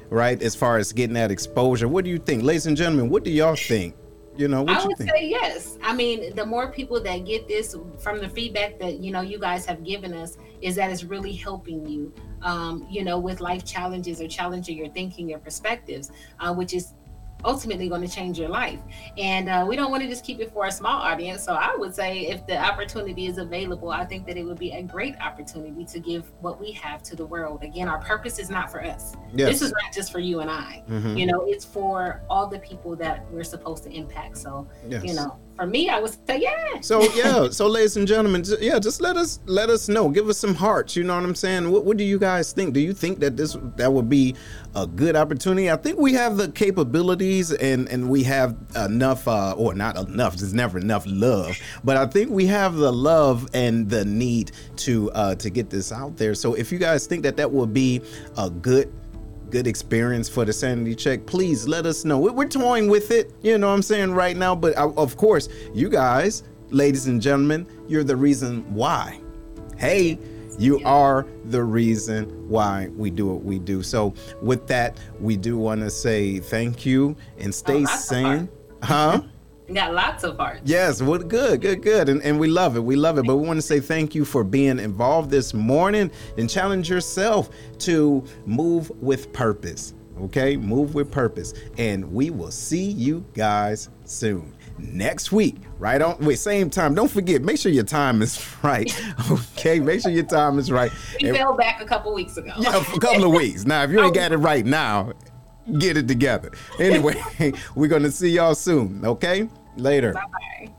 Right? As far as getting that exposure, what do you think, ladies and gentlemen? What do y'all think? You know, I would say yes. I mean, the more people that get this from the feedback that you know you guys have given us is that it's really helping you, um, you know, with life challenges or challenging your thinking, your perspectives, uh, which is ultimately going to change your life. And uh, we don't want to just keep it for a small audience. So I would say if the opportunity is available, I think that it would be a great opportunity to give what we have to the world. Again, our purpose is not for us. Yes. This is not just for you and I. Mm-hmm. You know, it's for all the people that we're supposed to impact. So, yes. you know, for me, I would say yeah. So yeah, so ladies and gentlemen, yeah, just let us let us know. Give us some hearts. You know what I'm saying? What, what do you guys think? Do you think that this that would be a good opportunity? I think we have the capabilities and and we have enough, uh, or not enough. There's never enough love, but I think we have the love and the need to uh, to get this out there. So if you guys think that that would be a good good experience for the sanity check, please let us know. We're toying with it, you know what I'm saying, right now. But uh, of course, you guys, ladies and gentlemen, you're the reason why. Hey, you are the reason why we do what we do. So, with that, we do want to say thank you and stay oh, sane. Huh? Got lots of hearts. Yes, well, good, good, good. And, and we love it. We love it. But we want to say thank you for being involved this morning and challenge yourself to move with purpose. Okay? Move with purpose. And we will see you guys soon. Next week, right on wait, same time. Don't forget, make sure your time is right. Okay, make sure your time is right. We and, fell back a couple weeks ago. Yeah, a couple of weeks. Now, if you ain't got it right now, get it together. Anyway, we're going to see y'all soon. Okay? Later. Bye.